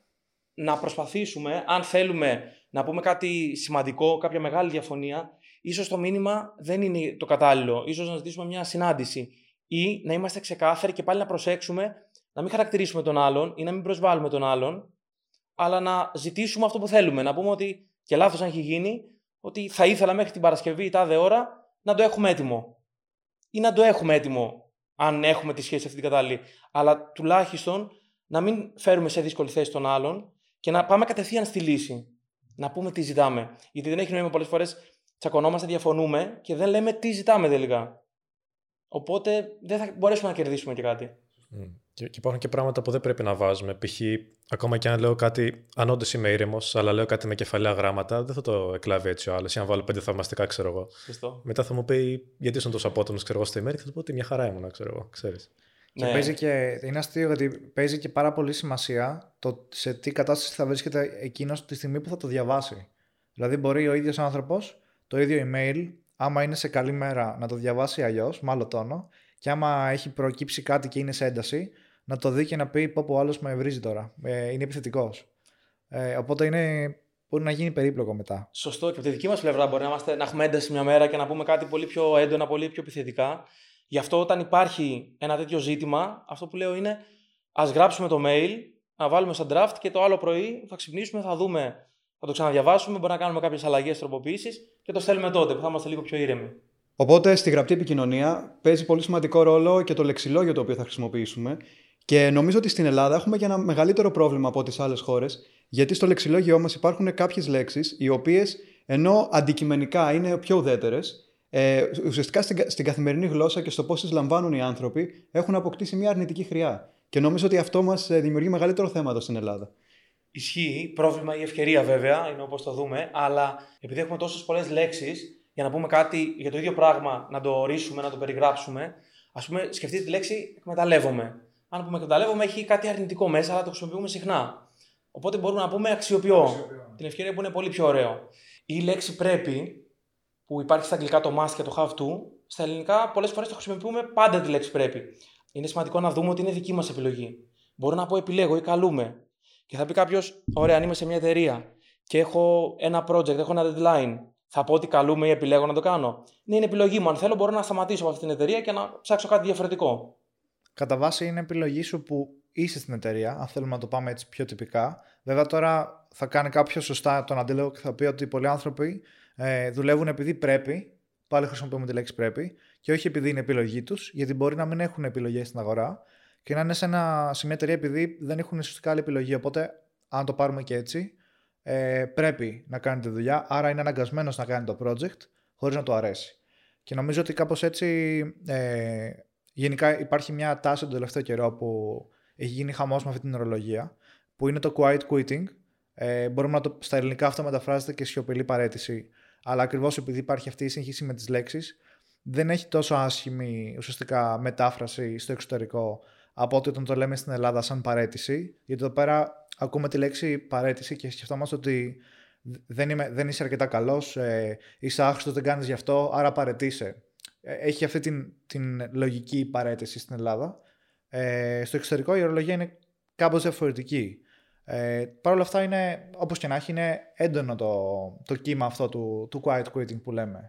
να προσπαθήσουμε, αν θέλουμε να πούμε κάτι σημαντικό, κάποια μεγάλη διαφωνία, ίσως το μήνυμα δεν είναι το κατάλληλο. σω να ζητήσουμε μια συνάντηση ή να είμαστε ξεκάθαροι και πάλι να προσέξουμε να μην χαρακτηρίσουμε τον άλλον ή να μην προσβάλλουμε τον άλλον, αλλά να ζητήσουμε αυτό που θέλουμε. Να πούμε ότι και λάθος αν έχει γίνει, ότι θα ήθελα μέχρι την Παρασκευή ή τάδε ώρα να το έχουμε έτοιμο. Ή να το έχουμε έτοιμο, αν έχουμε τη σχέση αυτή την κατάλληλη. Αλλά τουλάχιστον να μην φέρουμε σε δύσκολη θέση τον άλλον και να πάμε κατευθείαν στη λύση. Να πούμε τι ζητάμε. Γιατί δεν έχει νόημα πολλές φορές τσακωνόμαστε, διαφωνούμε και δεν λέμε τι ζητάμε τελικά. Οπότε δεν θα μπορέσουμε να κερδίσουμε και κάτι. Και, και υπάρχουν και πράγματα που δεν πρέπει να βάζουμε. Π.χ. ακόμα και αν λέω κάτι, αν όντως είμαι ήρεμος, αλλά λέω κάτι με κεφαλαία γράμματα, δεν θα το εκλάβει έτσι ο άλλος. Ή αν βάλω πέντε θαυμαστικά, ξέρω εγώ. Σωστό. Μετά θα μου πει, γιατί ήσουν τόσο απότομος, ξέρω εγώ, στο email, και θα του πω ότι μια χαρά ήμουν, ξέρω εγώ. Ξέρεις. Και ναι. παίζει και, είναι αστείο γιατί παίζει και πάρα πολύ σημασία το σε τι κατάσταση θα βρίσκεται εκείνος τη στιγμή που θα το διαβάσει. Δηλαδή, μπορεί ο ίδιος άνθρωπος το ίδιο email, άμα είναι σε καλή μέρα, να το διαβάσει αλλιώς, με άλλο τόνο, και άμα έχει προκύψει κάτι και είναι σε ένταση, να το δει και να πει πω ο άλλος με βρίζει τώρα. Ε, είναι επιθετικός. Ε, οπότε είναι, μπορεί να γίνει περίπλοκο μετά. Σωστό. Και από τη δική μας πλευρά μπορεί να, είμαστε, να έχουμε ένταση μια μέρα και να πούμε κάτι πολύ πιο έντονα, πολύ πιο επιθετικά. Γι' αυτό όταν υπάρχει ένα τέτοιο ζήτημα, αυτό που λέω είναι ας γράψουμε το mail, να βάλουμε σαν draft και το άλλο πρωί θα ξυπνήσουμε, θα δούμε, θα το ξαναδιαβάσουμε, μπορεί να κάνουμε κάποιες αλλαγές, τροποποιήσεις και το στέλνουμε τότε που θα είμαστε λίγο πιο ήρεμοι. Οπότε στη γραπτή επικοινωνία παίζει πολύ σημαντικό ρόλο και το λεξιλόγιο το οποίο θα χρησιμοποιήσουμε. Και νομίζω ότι στην Ελλάδα έχουμε και ένα μεγαλύτερο πρόβλημα από τις άλλες χώρες, γιατί στο λεξιλόγιο μας υπάρχουν κάποιες λέξεις οι οποίες ενώ αντικειμενικά είναι πιο ουδέτερες, ε, ουσιαστικά στην, στην καθημερινή γλώσσα και στο πώς τις λαμβάνουν οι άνθρωποι έχουν αποκτήσει μια αρνητική χρειά. Και νομίζω ότι αυτό μας ε, δημιουργεί μεγαλύτερο θέμα εδώ στην Ελλάδα. Ισχύει, πρόβλημα ή ευκαιρία βέβαια, είναι όπως το δούμε, αλλά επειδή έχουμε τόσες πολλές λέξεις, για να πούμε κάτι για το ίδιο πράγμα, να το ορίσουμε, να το περιγράψουμε, ας πούμε, σκεφτείτε τη λέξη εκμεταλλεύομαι. Αν πούμε εκμεταλλεύομαι, έχει κάτι αρνητικό μέσα, αλλά το χρησιμοποιούμε συχνά. Οπότε μπορούμε να πούμε αξιοποιώ. αξιοποιώ. Την ευκαιρία που είναι πολύ πιο ωραίο. Η λέξη πρέπει, που υπάρχει στα αγγλικά το must και το have to, στα ελληνικά πολλές φορές το χρησιμοποιούμε πάντα τη λέξη πρέπει. Είναι σημαντικό να δούμε ότι είναι δική μας επιλογή. Μπορώ να πω επιλέγω ή καλούμε. Και θα πει κάποιος, ωραία, αν είμαι σε μια εταιρεία και έχω ένα project, έχω ένα deadline, θα πω ότι καλούμε ή επιλέγω να το κάνω. Ναι, είναι επιλογή μου. Αν θέλω, μπορώ να σταματήσω από αυτή την εταιρεία και να ψάξω κάτι διαφορετικό. Κατά βάση είναι επιλογή σου που είσαι στην εταιρεία, αν θέλουμε να το πάμε έτσι πιο τυπικά. Βέβαια, τώρα θα κάνει κάποιος σωστά τον αντίλογο και θα πει ότι πολλοί άνθρωποι ε, δουλεύουν επειδή πρέπει. Πάλι χρησιμοποιούμε τη λέξη πρέπει. Και όχι επειδή είναι επιλογή τους, γιατί μπορεί να μην έχουν επιλογές στην αγορά και να είναι σε, ένα, σε μια εταιρεία επειδή δεν έχουν ουσιαστικά άλλη επιλογή. Οπότε, αν το πάρουμε και έτσι, ε, πρέπει να κάνει τη δουλειά, άρα είναι αναγκασμένος να κάνει το project χωρίς να του αρέσει. Και νομίζω ότι κάπως έτσι ε, γενικά υπάρχει μια τάση τον τελευταίο καιρό που έχει γίνει χαμός με αυτή την ορολογία, που είναι το quiet quitting. Ε, μπορούμε να το, στα ελληνικά αυτό μεταφράζεται και σιωπηλή παρέτηση, αλλά ακριβώς επειδή υπάρχει αυτή η σύγχυση με τις λέξεις, δεν έχει τόσο άσχημη ουσιαστικά μετάφραση στο εξωτερικό από ότι όταν το λέμε στην Ελλάδα σαν παρέτηση, γιατί εδώ πέρα ακούμε τη λέξη παρέτηση και σκεφτόμαστε ότι δεν, είμαι, δεν είσαι αρκετά καλός, ε, είσαι άχρηστος, δεν κάνεις γι' αυτό, άρα παρετήσε. Ε, έχει αυτή την, την λογική παρέτηση στην Ελλάδα. Ε, στο εξωτερικό η ορολογία είναι κάπως διαφορετική. Ε, Παρ' όλα αυτά είναι, όπως και να έχει, είναι έντονο το, το κύμα αυτό του, του quiet quitting που λέμε.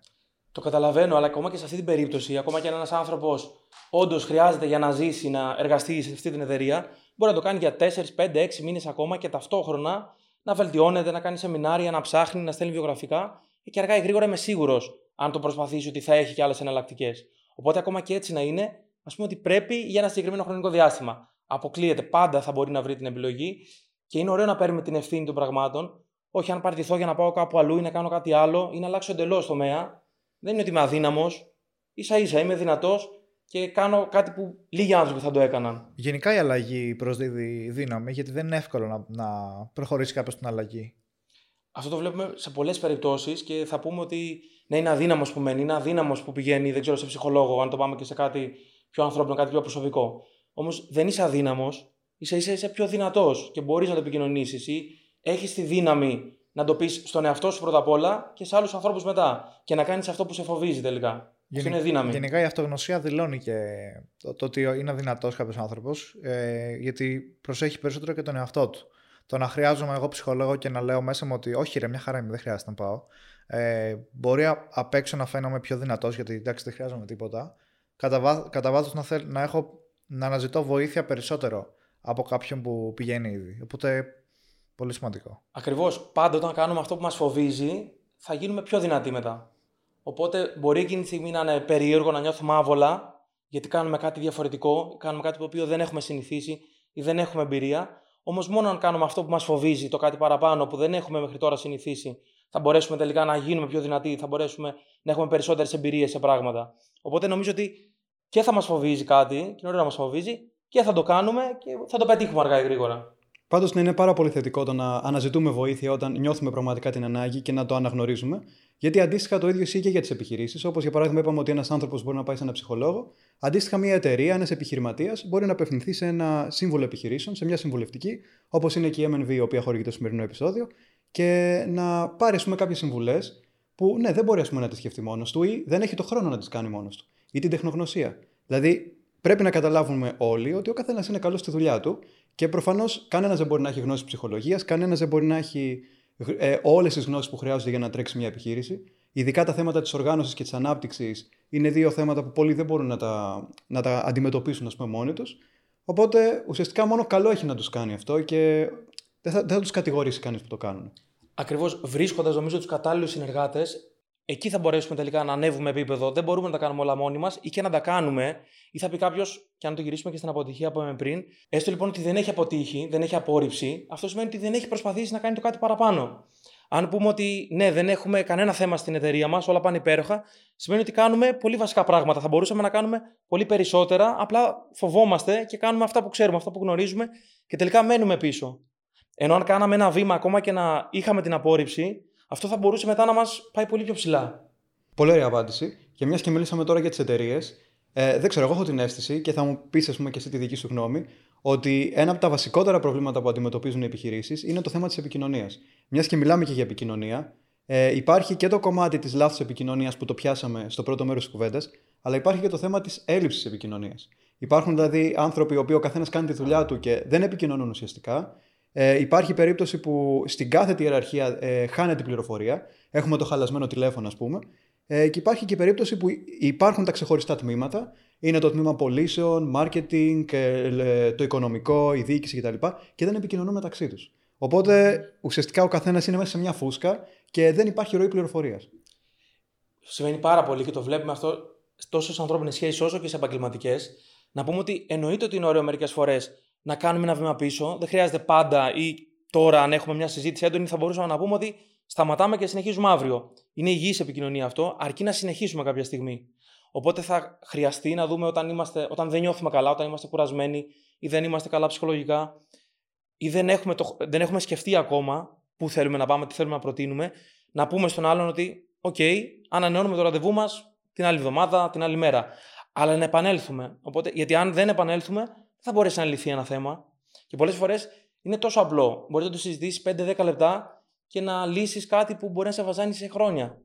Το καταλαβαίνω, αλλά ακόμα και σε αυτή την περίπτωση, ακόμα και αν ένας άνθρωπος όντως χρειάζεται για να ζήσει, να εργαστεί σε αυτή την εταιρεία, μπορεί να το κάνει για 4, 5, 6 μήνες ακόμα και ταυτόχρονα να βελτιώνεται, να κάνει σεμινάρια, να ψάχνει, να στέλνει βιογραφικά και αργά ή γρήγορα είμαι σίγουρος, αν το προσπαθήσει, ότι θα έχει και άλλες εναλλακτικές. Οπότε, ακόμα και έτσι να είναι, ας πούμε ότι πρέπει για ένα συγκεκριμένο χρονικό διάστημα. Αποκλείεται, πάντα θα μπορεί να βρει την επιλογή και είναι ωραίο να παίρνουμε την ευθύνη των πραγμάτων. Όχι αν παραιτηθώ για να πάω κάπου αλλού ή να κάνω κάτι άλλο ή να αλλάξω εντελώς τομέα. Δεν είναι ότι είμαι αδύναμος. σα ίσα είμαι δυνατός και κάνω κάτι που λίγοι άνθρωποι θα το έκαναν. Γενικά η αλλαγή προσδίδει δύναμη γιατί δεν είναι εύκολο να, να προχωρήσει κάποιος στην αλλαγή. Αυτό το βλέπουμε σε πολλές περιπτώσεις και θα πούμε ότι ναι, είναι αδύναμος που μένει, είναι αδύναμος που πηγαίνει, δεν ξέρω, σε ψυχολόγο, αν το πάμε και σε κάτι πιο ανθρώπινο, κάτι πιο προσωπικό. Όμως δεν είσαι αδύναμος, είσαι, είσαι, είσαι πιο δυνατός και μπορείς να το επικοινωνήσεις ή έχεις τη δύναμη να το πεις στον εαυτό σου πρώτα απ' όλα και σε άλλους ανθρώπους μετά. Και να κάνεις αυτό που σε φοβίζει τελικά. Γενι... είναι δύναμη. Γενικά η αυτογνωσία δηλώνει και το, το ότι είναι δυνατός κάποιος άνθρωπος, ε, γιατί προσέχει περισσότερο και τον εαυτό του. Το να χρειάζομαι εγώ ψυχολόγο και να λέω μέσα μου ότι όχι, ρε, μια χαρά είμαι, δεν χρειάζεται να πάω. Ε, μπορεί απ' έξω να φαίνομαι πιο δυνατός, γιατί εντάξει, δεν χρειάζομαι τίποτα. Κατά, κατά βάθος να, να, έχω, να αναζητώ βοήθεια περισσότερο από κάποιον που πηγαίνει ήδη. Οπότε Πολύ σημαντικό. Ακριβώς. Πάντα όταν κάνουμε αυτό που μας φοβίζει, θα γίνουμε πιο δυνατοί μετά. Οπότε μπορεί εκείνη τη στιγμή να είναι περίεργο, να νιώθουμε άβολα, γιατί κάνουμε κάτι διαφορετικό, κάνουμε κάτι το οποίο δεν έχουμε συνηθίσει ή δεν έχουμε εμπειρία. Όμως, μόνο αν κάνουμε αυτό που μας φοβίζει, το κάτι παραπάνω που δεν έχουμε μέχρι τώρα συνηθίσει, θα μπορέσουμε τελικά να γίνουμε πιο δυνατοί, θα μπορέσουμε να έχουμε περισσότερες εμπειρίες σε πράγματα. Οπότε νομίζω ότι και θα μας φοβίζει κάτι, και είναι ωραίο να μας φοβίζει, και θα το κάνουμε και θα το πετύχουμε αργά ή γρήγορα. Πάντως, ναι, είναι πάρα πολύ θετικό το να αναζητούμε βοήθεια όταν νιώθουμε πραγματικά την ανάγκη και να το αναγνωρίζουμε. Γιατί αντίστοιχα το ίδιο ισχύει και για τις επιχειρήσεις. Όπως για παράδειγμα, είπαμε ότι ένας άνθρωπος μπορεί να πάει σε ένα ψυχολόγο. Αντίστοιχα, μια εταιρεία, ένας επιχειρηματίας μπορεί να απευθυνθεί σε ένα σύμβολο επιχειρήσεων, σε μια συμβουλευτική, όπως είναι και η MNV, η οποία χορηγεί το σημερινό επεισόδιο, και να πάρει κάποιες συμβουλές που ναι, δεν μπορεί πούμε, να τις σκεφτεί μόνος του ή δεν έχει το χρόνο να τις κάνει μόνος του. Ή την τεχνογνωσία. Δηλαδή, πρέπει να καταλάβουμε όλοι ότι ο καθένας είναι καλός στη δουλειά του και προφανώς κανένας δεν μπορεί να έχει γνώση ψυχολογίας, κανένας δεν μπορεί να έχει ε, όλες τις γνώσεις που χρειάζονται για να τρέξει μια επιχείρηση. Ειδικά τα θέματα της οργάνωσης και της ανάπτυξης είναι δύο θέματα που πολλοί δεν μπορούν να τα, να τα αντιμετωπίσουν ας πούμε, μόνοι τους. Οπότε ουσιαστικά μόνο καλό έχει να τους κάνει αυτό και δεν θα, δεν θα τους κατηγορήσει κανείς που το κάνουν. Ακριβώς βρίσκοντας, νομίζω, τους κατάλληλους συνεργάτες, εκεί θα μπορέσουμε τελικά να ανέβουμε επίπεδο. Δεν μπορούμε να τα κάνουμε όλα μόνοι μας ή και να τα κάνουμε. Ή θα πει κάποιος, και αν το γυρίσουμε και στην αποτυχία που είπαμε πριν, έστω λοιπόν ότι δεν έχει αποτύχει, δεν έχει απόρριψη, αυτό σημαίνει ότι δεν έχει προσπαθήσει να κάνει το κάτι παραπάνω. Αν πούμε ότι ναι, δεν έχουμε κανένα θέμα στην εταιρεία μας, όλα πάνε υπέροχα, σημαίνει ότι κάνουμε πολύ βασικά πράγματα. Θα μπορούσαμε να κάνουμε πολύ περισσότερα, απλά φοβόμαστε και κάνουμε αυτά που ξέρουμε, αυτά που γνωρίζουμε και τελικά μένουμε πίσω. Ενώ αν κάναμε ένα βήμα ακόμα και να είχαμε την απόρριψη, αυτό θα μπορούσε μετά να μας πάει πολύ πιο ψηλά. Πολύ ωραία απάντηση. Και μιας και μιλήσαμε τώρα για τις εταιρείες, ε, δεν ξέρω, εγώ έχω την αίσθηση και θα μου πεις, ας πούμε, και εσύ τη δική σου γνώμη, ότι ένα από τα βασικότερα προβλήματα που αντιμετωπίζουν οι επιχειρήσεις είναι το θέμα της επικοινωνίας. Μιας και μιλάμε και για επικοινωνία, ε, υπάρχει και το κομμάτι της λάθο επικοινωνίας που το πιάσαμε στο πρώτο μέρος της κουβέντας, αλλά υπάρχει και το θέμα της έλλειψης επικοινωνίας. Υπάρχουν δηλαδή άνθρωποι οι οποίοι ο καθένας κάνει τη δουλειά του και δεν επικοινωνούν ουσιαστικά. Ε, υπάρχει περίπτωση που στην κάθε ιεραρχία ε, χάνεται η πληροφορία. Έχουμε το χαλασμένο τηλέφωνο, ας πούμε. Ε, και υπάρχει και περίπτωση που υπάρχουν τα ξεχωριστά τμήματα. Είναι το τμήμα πωλήσεων, marketing, ε, το οικονομικό, η διοίκηση κτλ. Και δεν επικοινωνούν μεταξύ τους. Οπότε ουσιαστικά ο καθένας είναι μέσα σε μια φούσκα και δεν υπάρχει ροή πληροφορίας. Συμβαίνει πάρα πολύ και το βλέπουμε αυτό τόσο σε ανθρώπινες σχέσεις όσο και σε επαγγελματικές. Να πούμε ότι εννοείται ότι είναι ωραίο μερικές φορές να κάνουμε ένα βήμα πίσω. Δεν χρειάζεται πάντα ή τώρα, αν έχουμε μια συζήτηση έντονη, θα μπορούσαμε να πούμε ότι σταματάμε και συνεχίζουμε αύριο. Είναι υγιής επικοινωνία αυτό, αρκεί να συνεχίσουμε κάποια στιγμή. Οπότε θα χρειαστεί να δούμε όταν, είμαστε, όταν δεν νιώθουμε καλά, όταν είμαστε κουρασμένοι ή δεν είμαστε καλά ψυχολογικά ή δεν έχουμε, το, δεν έχουμε σκεφτεί ακόμα πού θέλουμε να πάμε, τι θέλουμε να προτείνουμε, να πούμε στον άλλον ότι, OK, ανανεώνουμε το ραντεβού μας την άλλη εβδομάδα, την άλλη μέρα. Αλλά να επανέλθουμε. Οπότε, γιατί αν δεν επανέλθουμε, δεν θα μπορέσει να λυθεί ένα θέμα. Και πολλές φορές είναι τόσο απλό. Μπορείς να το συζητήσεις 5-10 λεπτά και να λύσεις κάτι που μπορεί να σε βαζάνει σε χρόνια.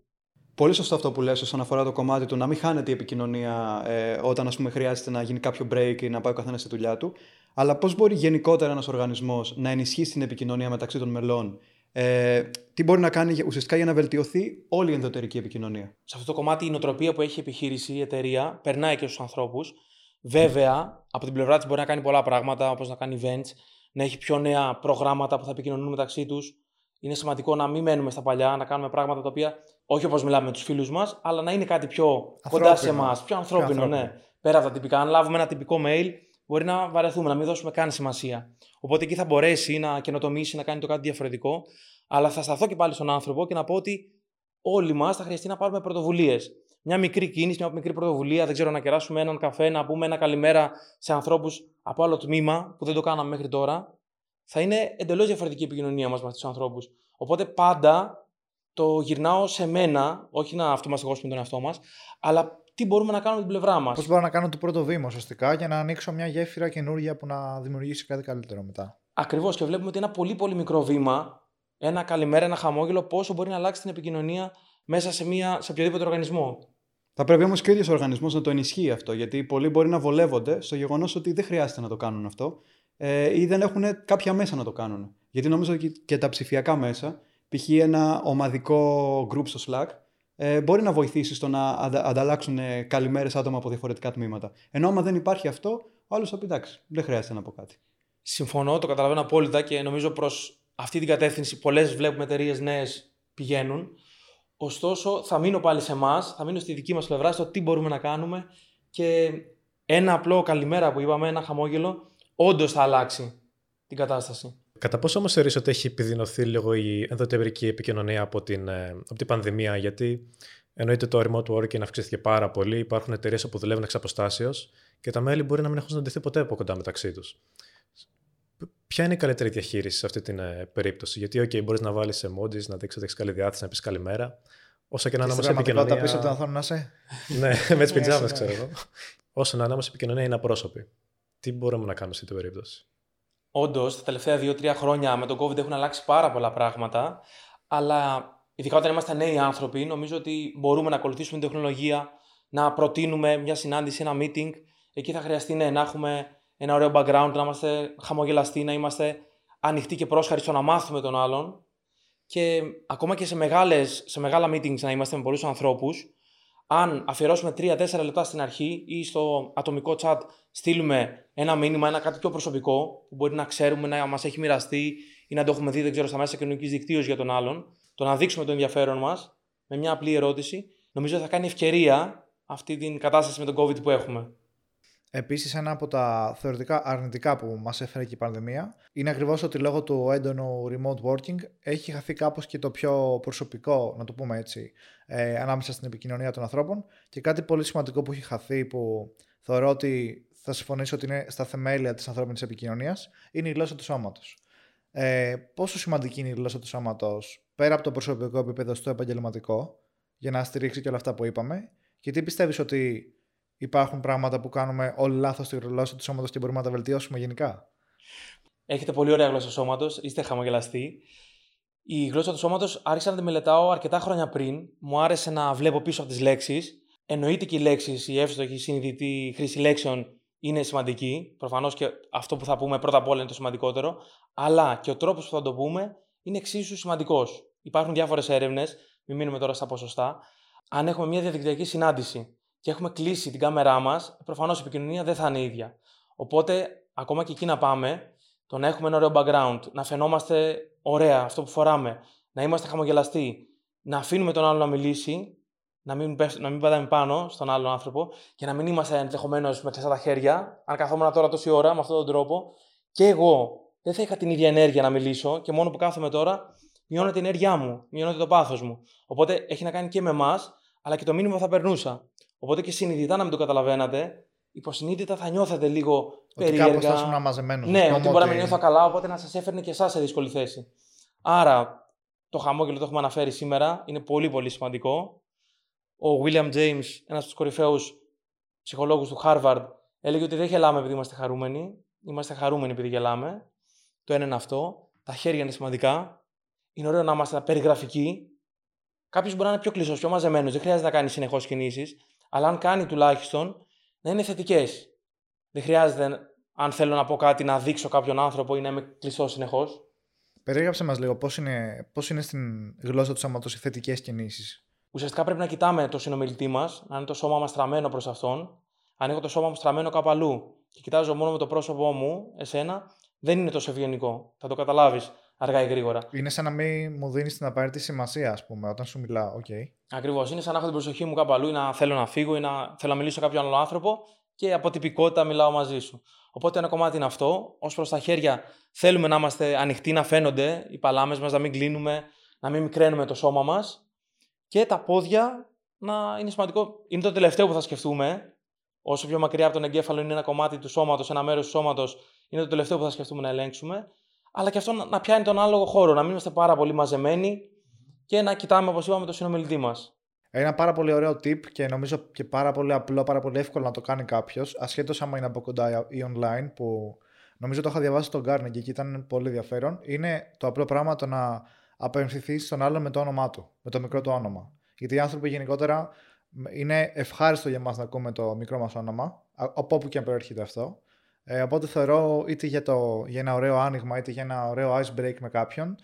Πολύ σωστό αυτό που λες όσον αφορά το κομμάτι του να μην χάνεται η επικοινωνία ε, όταν ας πούμε, χρειάζεται να γίνει κάποιο break ή να πάει ο καθένας στη δουλειά του. Αλλά πώς μπορεί γενικότερα ένας οργανισμός να ενισχύσει την επικοινωνία μεταξύ των μελών, ε, τι μπορεί να κάνει ουσιαστικά για να βελτιωθεί όλη η ενδοτερική επικοινωνία; Σε αυτό το κομμάτι η νοοτροπία που έχει η επιχείρηση, η εταιρεία, περνάει και στους ανθρώπους. Βέβαια, από την πλευρά της μπορεί να κάνει πολλά πράγματα, όπως να κάνει events, να έχει πιο νέα προγράμματα που θα επικοινωνούν μεταξύ τους. Είναι σημαντικό να μην μένουμε στα παλιά, να κάνουμε πράγματα τα οποία όχι όπως μιλάμε με τους φίλους μας, αλλά να είναι κάτι πιο κοντά σε εμά, πιο ανθρώπινο, ναι. Πέρα από τα τυπικά. Αν λάβουμε ένα τυπικό mail, μπορεί να βαρεθούμε, να μην δώσουμε καν σημασία. Οπότε εκεί θα μπορέσει να καινοτομήσει, να κάνει το κάτι διαφορετικό. Αλλά θα σταθώ και πάλι στον άνθρωπο και να πω ότι όλοι μας θα χρειαστεί να πάρουμε πρωτοβουλίες. Μια μικρή κίνηση, μια μικρή πρωτοβουλία, δεν ξέρω, να κεράσουμε έναν καφέ, να πούμε ένα καλημέρα σε ανθρώπους από άλλο τμήμα που δεν το κάναμε μέχρι τώρα. Θα είναι εντελώς διαφορετική η επικοινωνία μας με αυτούς τους ανθρώπους. Οπότε πάντα το γυρνάω σε μένα, όχι να αυτομαστιγώσουμε τον εαυτό μας, αλλά τι μπορούμε να κάνουμε την πλευρά μας. Πώς μπορώ να κάνω το πρώτο βήμα ουσιαστικά για να ανοίξω μια γέφυρα καινούργια που να δημιουργήσει κάτι καλύτερο μετά. Ακριβώς και βλέπουμε ότι ένα πολύ πολύ μικρό βήμα, ένα καλημέρα, ένα χαμόγελο, πόσο μπορεί να αλλάξει την επικοινωνία μέσα σε, μια, σε οποιοδήποτε οργανισμό. Θα πρέπει όμως και ο ίδιος ο οργανισμός να το ενισχύει αυτό, γιατί πολλοί μπορεί να βολεύονται στο γεγονός ότι δεν χρειάζεται να το κάνουν αυτό ε, ή δεν έχουν κάποια μέσα να το κάνουν. Γιατί νομίζω ότι και τα ψηφιακά μέσα, π.χ. ένα ομαδικό group στο Slack, ε, μπορεί να βοηθήσει στο να ανταλλάξουν ε, καλημέρες άτομα από διαφορετικά τμήματα. Ενώ άμα δεν υπάρχει αυτό, ο άλλος θα πει εντάξει, δεν χρειάζεται να πω κάτι. Συμφωνώ, το καταλαβαίνω απόλυτα και νομίζω προς αυτή την κατεύθυνση πολλές βλέπουμε εταιρείες νέες πηγαίνουν. Ωστόσο, θα μείνω πάλι σε εμάς, θα μείνω στη δική μας πλευρά, στο τι μπορούμε να κάνουμε και ένα απλό καλημέρα που είπαμε, ένα χαμόγελο, όντως θα αλλάξει την κατάσταση. Κατά πόσο όμως θεωρείς ότι έχει επιδεινωθεί λίγο η ενδοτευρική επικοινωνία από την, ε, από την πανδημία, γιατί εννοείται το remote working αυξήθηκε πάρα πολύ. Υπάρχουν εταιρείες που δουλεύουν εξ αποστάσεως και τα μέλη μπορεί να μην έχουν συναντηθεί ποτέ από κοντά μεταξύ τους. Ποια είναι η καλύτερη διαχείριση σε αυτή την ε, περίπτωση, Γιατί, OK, μπορείς να βάλεις emojis, να δείξεις ότι έχεις καλή διάθεση, να πεις καλημέρα. Όσο και να είναι όμως επικοινωνία. πίσω από τον οθόνη να είσαι. ναι, με τις πιτζάμε, ξέρω εγώ. Όσο να είναι όμως επικοινωνία είναι απρόσωπη. Τι μπορούμε να κάνουμε σε αυτή την περίπτωση; Όντως, τα τελευταία δύο-τρία χρόνια με τον COVID έχουν αλλάξει πάρα πολλά πράγματα. Αλλά ειδικά όταν είμαστε νέοι άνθρωποι, νομίζω ότι μπορούμε να ακολουθήσουμε την τεχνολογία, να προτείνουμε μια συνάντηση, ένα meeting. Εκεί θα χρειαστεί ναι, να έχουμε ένα ωραίο background, να είμαστε χαμογελαστοί, να είμαστε ανοιχτοί και πρόσχαροι στο να μάθουμε τον άλλον. Και ακόμα και σε, μεγάλες, σε μεγάλα meetings να είμαστε με πολλούς ανθρώπους, αν αφιερώσουμε 3-4 λεπτά στην αρχή ή στο ατομικό chat στείλουμε ένα μήνυμα, ένα κάτι πιο προσωπικό, που μπορεί να ξέρουμε να μας έχει μοιραστεί ή να το έχουμε δει, δεν ξέρω, στα μέσα κοινωνικής δικτύωσης για τον άλλον, το να δείξουμε το ενδιαφέρον μας με μια απλή ερώτηση, νομίζω θα κάνει ευκαιρία αυτή την κατάσταση με τον COVID που έχουμε. Επίσης, ένα από τα θεωρητικά αρνητικά που μας έφερε και η πανδημία είναι ακριβώς ότι λόγω του έντονου remote working έχει χαθεί κάπως και το πιο προσωπικό, να το πούμε έτσι, ε, ανάμεσα στην επικοινωνία των ανθρώπων. Και κάτι πολύ σημαντικό που έχει χαθεί, που θεωρώ ότι θα συμφωνήσω ότι είναι στα θεμέλια της ανθρώπινης επικοινωνίας, είναι η γλώσσα του σώματος. Ε, πόσο σημαντική είναι η γλώσσα του σώματος πέρα από το προσωπικό επίπεδο στο επαγγελματικό, για να στηρίξει και όλα αυτά που είπαμε, και τι πιστεύεις ότι υπάρχουν πράγματα που κάνουμε όλοι λάθος στη γλώσσα του σώματος και μπορούμε να τα βελτιώσουμε γενικά; Έχετε πολύ ωραία γλώσσα σώματος, είστε χαμογελαστοί. Η γλώσσα του σώματος άρχισα να τη μελετάω αρκετά χρόνια πριν. Μου άρεσε να βλέπω πίσω από τις λέξεις. Εννοείται και οι λέξεις, η εύστοχη συνειδητή χρήση λέξεων είναι σημαντική. Προφανώς και αυτό που θα πούμε πρώτα απ' όλα είναι το σημαντικότερο. Αλλά και ο τρόπος που θα το πούμε είναι εξίσου σημαντικός. Υπάρχουν διάφορες έρευνες, μην μείνουμε τώρα στα ποσοστά. Αν έχουμε μια διαδικτυακή συνάντηση και έχουμε κλείσει την κάμερά μας, προφανώς η επικοινωνία δεν θα είναι ίδια. Οπότε, ακόμα και εκεί να πάμε, το να έχουμε ένα ωραίο background, να φαινόμαστε ωραία αυτό που φοράμε, να είμαστε χαμογελαστοί, να αφήνουμε τον άλλο να μιλήσει, να μην, να μην πατάμε πάνω στον άλλον άνθρωπο και να μην είμαστε ενδεχομένως με κλειστά τα χέρια. Αν καθόμουν τώρα τόση ώρα με αυτόν τον τρόπο, και εγώ δεν θα είχα την ίδια ενέργεια να μιλήσω και μόνο που κάθομαι τώρα, μειώνεται η ενέργειά μου, μειώνεται το πάθος μου. Οπότε έχει να κάνει και με εμάς, αλλά και το μήνυμα θα περνούσα. Οπότε και συνειδητά να μην το καταλαβαίνατε, υποσυνείδητα θα νιώθετε λίγο ότι περίεργα. Ότι κάπως θα μαζεμένος. Ναι, ότι μπορεί να μην νιώθω καλά, οπότε να σας έφερνε και εσάς σε δύσκολη θέση. Άρα, το χαμόγελο το έχουμε αναφέρει σήμερα, είναι πολύ πολύ σημαντικό. Ο William James, ένας από τους κορυφαίους ψυχολόγους του Harvard, έλεγε ότι δεν γελάμε επειδή είμαστε χαρούμενοι. Είμαστε χαρούμενοι επειδή γελάμε. Το ένα είναι αυτό. Τα χέρια είναι σημαντικά. Είναι ωραίο να είμαστε περιγραφικοί. Κάποιος μπορεί να είναι πιο κλειστό, πιο μαζεμένος, δεν χρειάζεται να κάνει συνεχώς κινήσεις αλλά αν κάνει τουλάχιστον να είναι θετικές. Δεν χρειάζεται, αν θέλω να πω κάτι, να δείξω κάποιον άνθρωπο ή να είμαι κλειστό συνεχώς. Περίγραψε μας λίγο πώς είναι, πώς είναι στην γλώσσα του σώματος οι θετικές κινήσεις. Ουσιαστικά πρέπει να κοιτάμε το συνομιλητή μας, να είναι το σώμα μας στραμμένο προς αυτόν. Αν έχω το σώμα μου στραμμένο κάπου αλλού και κοιτάζω μόνο με το πρόσωπό μου, εσένα, δεν είναι τόσο ευγενικό. Θα το καταλάβεις αργά ή γρήγορα. Είναι σαν να μην μου δίνεις την απαραίτητη σημασία, ας πούμε, όταν σου μιλάω. Okay. Ακριβώς. Είναι σαν να έχω την προσοχή μου κάπου αλλού ή να θέλω να φύγω ή να θέλω να μιλήσω σε κάποιον άλλο άνθρωπο και από τυπικότητα μιλάω μαζί σου. Οπότε ένα κομμάτι είναι αυτό. Ω προς τα χέρια, θέλουμε να είμαστε ανοιχτοί, να φαίνονται οι παλάμες μας, να μην κλείνουμε, να μην μικραίνουμε το σώμα μας. Και τα πόδια να είναι σημαντικό. Είναι το τελευταίο που θα σκεφτούμε. Όσο πιο μακριά από τον εγκέφαλο είναι ένα κομμάτι του σώματος, ένα μέρος του σώματος, είναι το τελευταίο που θα σκεφτούμε να ελέγξουμε αλλά και αυτό να πιάνει τον άλογο χώρο, να μην είμαστε πάρα πολύ μαζεμένοι και να κοιτάμε, όπως είπαμε, το συνομιλητή μας. Ένα πάρα πολύ ωραίο tip και νομίζω και πάρα πολύ απλό, πάρα πολύ εύκολο να το κάνει κάποιος, ασχέτως άμα είναι από κοντά ή online, που νομίζω το είχα διαβάσει στον Carnegie και ήταν πολύ ενδιαφέρον, είναι το απλό πράγμα το να απευθυνθείς στον άλλον με το όνομά του, με το μικρό του όνομα. Γιατί οι άνθρωποι γενικότερα είναι ευχάριστο για μα να ακούμε το μικρό μας όνομα, από όπου και αν προέρχεται αυτό. Ε, οπότε θεωρώ είτε για, το, για ένα ωραίο άνοιγμα είτε για ένα ωραίο ice break με κάποιον,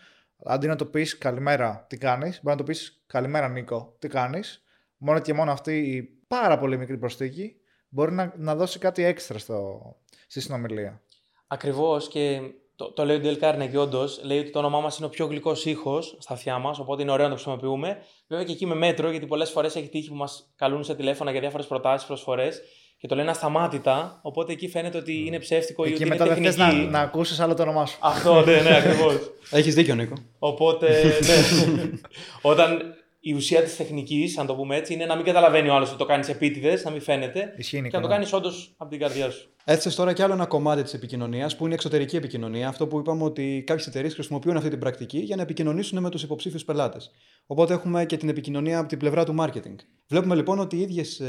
αντί να το πεις καλημέρα, τι κάνεις, μπορεί να το πεις καλημέρα Νίκο, τι κάνεις. Μόνο και μόνο αυτή η πάρα πολύ μικρή προσθήκη μπορεί να, να δώσει κάτι έξτρα στο, στη συνομιλία. Ακριβώς και το, το λέει ο Ντέλ Κάρνε και όντως λέει ότι το όνομά μας είναι ο πιο γλυκός ήχος στα αυτιά μας, οπότε είναι ωραίο να το χρησιμοποιούμε. Βέβαια και εκεί με μέτρο, γιατί πολλές φορές έχει τύχει που μας καλούν σε τηλέφωνα για διάφορες προτάσεις, προσφορέ και το λένε ασταμάτητα. Οπότε εκεί φαίνεται ότι είναι ψεύτικο ή ότι μετά είναι τεχνική. να, να ακούσει άλλο το όνομά σου. Αυτό, ναι, ναι, ακριβώς. Έχεις δίκιο, Νίκο. Οπότε, ναι. Όταν η ουσία της τεχνικής, αν το πούμε έτσι, είναι να μην καταλαβαίνει ο άλλος ότι το κάνεις επίτηδες, να μην φαίνεται. Ισχύει, και να το κάνεις όντως από την καρδιά σου. Έθεσες τώρα και άλλο ένα κομμάτι της επικοινωνίας που είναι η εξωτερική επικοινωνία. Αυτό που είπαμε ότι κάποιες εταιρείες χρησιμοποιούν αυτή την πρακτική για να επικοινωνήσουν με τους υποψήφιους πελάτες. Οπότε έχουμε και την επικοινωνία από την πλευρά του marketing. Βλέπουμε λοιπόν ότι οι ίδιες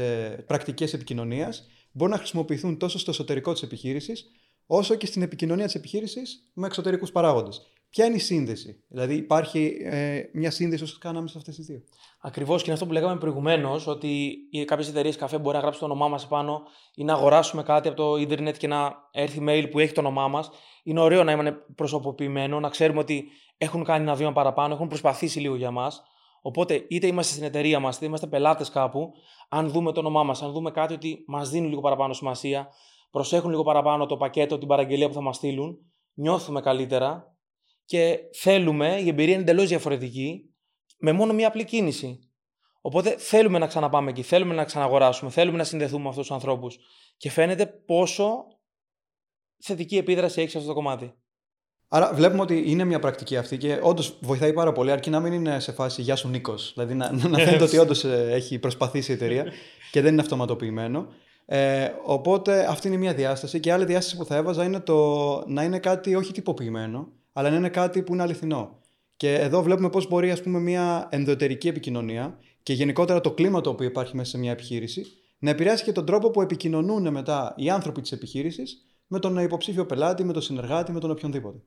πρακτικές επικοινωνίας μπορούν να χρησιμοποιηθούν τόσο στο εσωτερικό της επιχείρησης, όσο και στην επικοινωνία της επιχείρησης με εξωτερικούς παράγοντες. Ποια είναι η σύνδεση, Δηλαδή, υπάρχει ε, μια σύνδεση όσο κάναμε σε αυτές τις δύο; Ακριβώς και είναι αυτό που λέγαμε προηγουμένως, ότι κάποιες εταιρείες καφέ μπορεί να γράψει το όνομά μας επάνω ή να αγοράσουμε κάτι από το Ιντερνετ και να έρθει mail που έχει το όνομά μας. Είναι ωραίο να είναι προσωποποιημένο, να ξέρουμε ότι έχουν κάνει ένα βήμα παραπάνω, έχουν προσπαθήσει λίγο για μας. Οπότε, είτε είμαστε στην εταιρεία μας, είτε είμαστε πελάτες κάπου, αν δούμε το όνομά μας, αν δούμε κάτι ότι μας δίνουν λίγο παραπάνω σημασία, προσέχουν λίγο παραπάνω το πακέτο, την παραγγελία που θα μας στείλουν, νιώθουμε καλύτερα και θέλουμε, η εμπειρία είναι εντελώς διαφορετική, με μόνο μία απλή κίνηση. Οπότε θέλουμε να ξαναπάμε εκεί, θέλουμε να ξαναγοράσουμε, θέλουμε να συνδεθούμε με αυτούς τους ανθρώπους. Και φαίνεται πόσο θετική επίδραση έχει σε αυτό το κομμάτι. Άρα βλέπουμε ότι είναι μια πρακτική αυτή και όντως βοηθάει πάρα πολύ, αρκεί να μην είναι σε φάση Γεια σου Νίκος. Δηλαδή να, να φαίνεται ότι όντως ε, έχει προσπαθήσει η εταιρεία και δεν είναι αυτοματοποιημένο. Ε, οπότε αυτή είναι μια διάσταση. Και άλλη διάσταση που θα έβαζα είναι το να είναι κάτι όχι τυποποιημένο, αλλά να είναι κάτι που είναι αληθινό. Και εδώ βλέπουμε πώς μπορεί ας πούμε, μια ενδοτερική επικοινωνία και γενικότερα το κλίμα το οποίο υπάρχει μέσα σε μια επιχείρηση να επηρεάσει και τον τρόπο που επικοινωνούν μετά οι άνθρωποι της επιχείρησης με τον υποψήφιο πελάτη, με τον συνεργάτη, με τον οποιονδήποτε.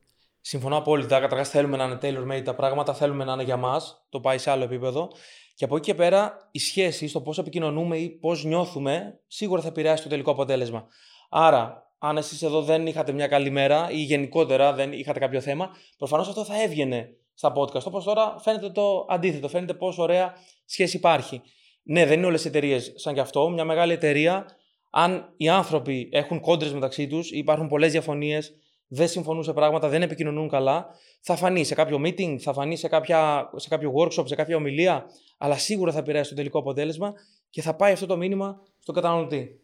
Συμφωνώ απόλυτα. Καταρχάς, θέλουμε να είναι tailor made τα πράγματα, θέλουμε να είναι για μας, το πάει σε άλλο επίπεδο. Και από εκεί και πέρα, η σχέση, το πώς επικοινωνούμε ή πώς νιώθουμε, σίγουρα θα επηρεάσει το τελικό αποτέλεσμα. Άρα, αν εσείς εδώ δεν είχατε μια καλή μέρα ή γενικότερα δεν είχατε κάποιο θέμα, προφανώς αυτό θα έβγαινε στα podcast. Όπως τώρα φαίνεται το αντίθετο, φαίνεται πόσο ωραία σχέση υπάρχει. Ναι, δεν είναι όλες οι εταιρείες σαν κι αυτό. Μια μεγάλη εταιρεία, αν οι άνθρωποι έχουν κόντρες μεταξύ τους, υπάρχουν πολλές διαφωνίες, δεν συμφωνούν σε πράγματα, δεν επικοινωνούν καλά, θα φανεί σε κάποιο meeting, θα φανεί σε, κάποια, σε κάποιο workshop, σε κάποια ομιλία, αλλά σίγουρα θα επηρεάσει το τελικό αποτέλεσμα και θα πάει αυτό το μήνυμα στον καταναλωτή.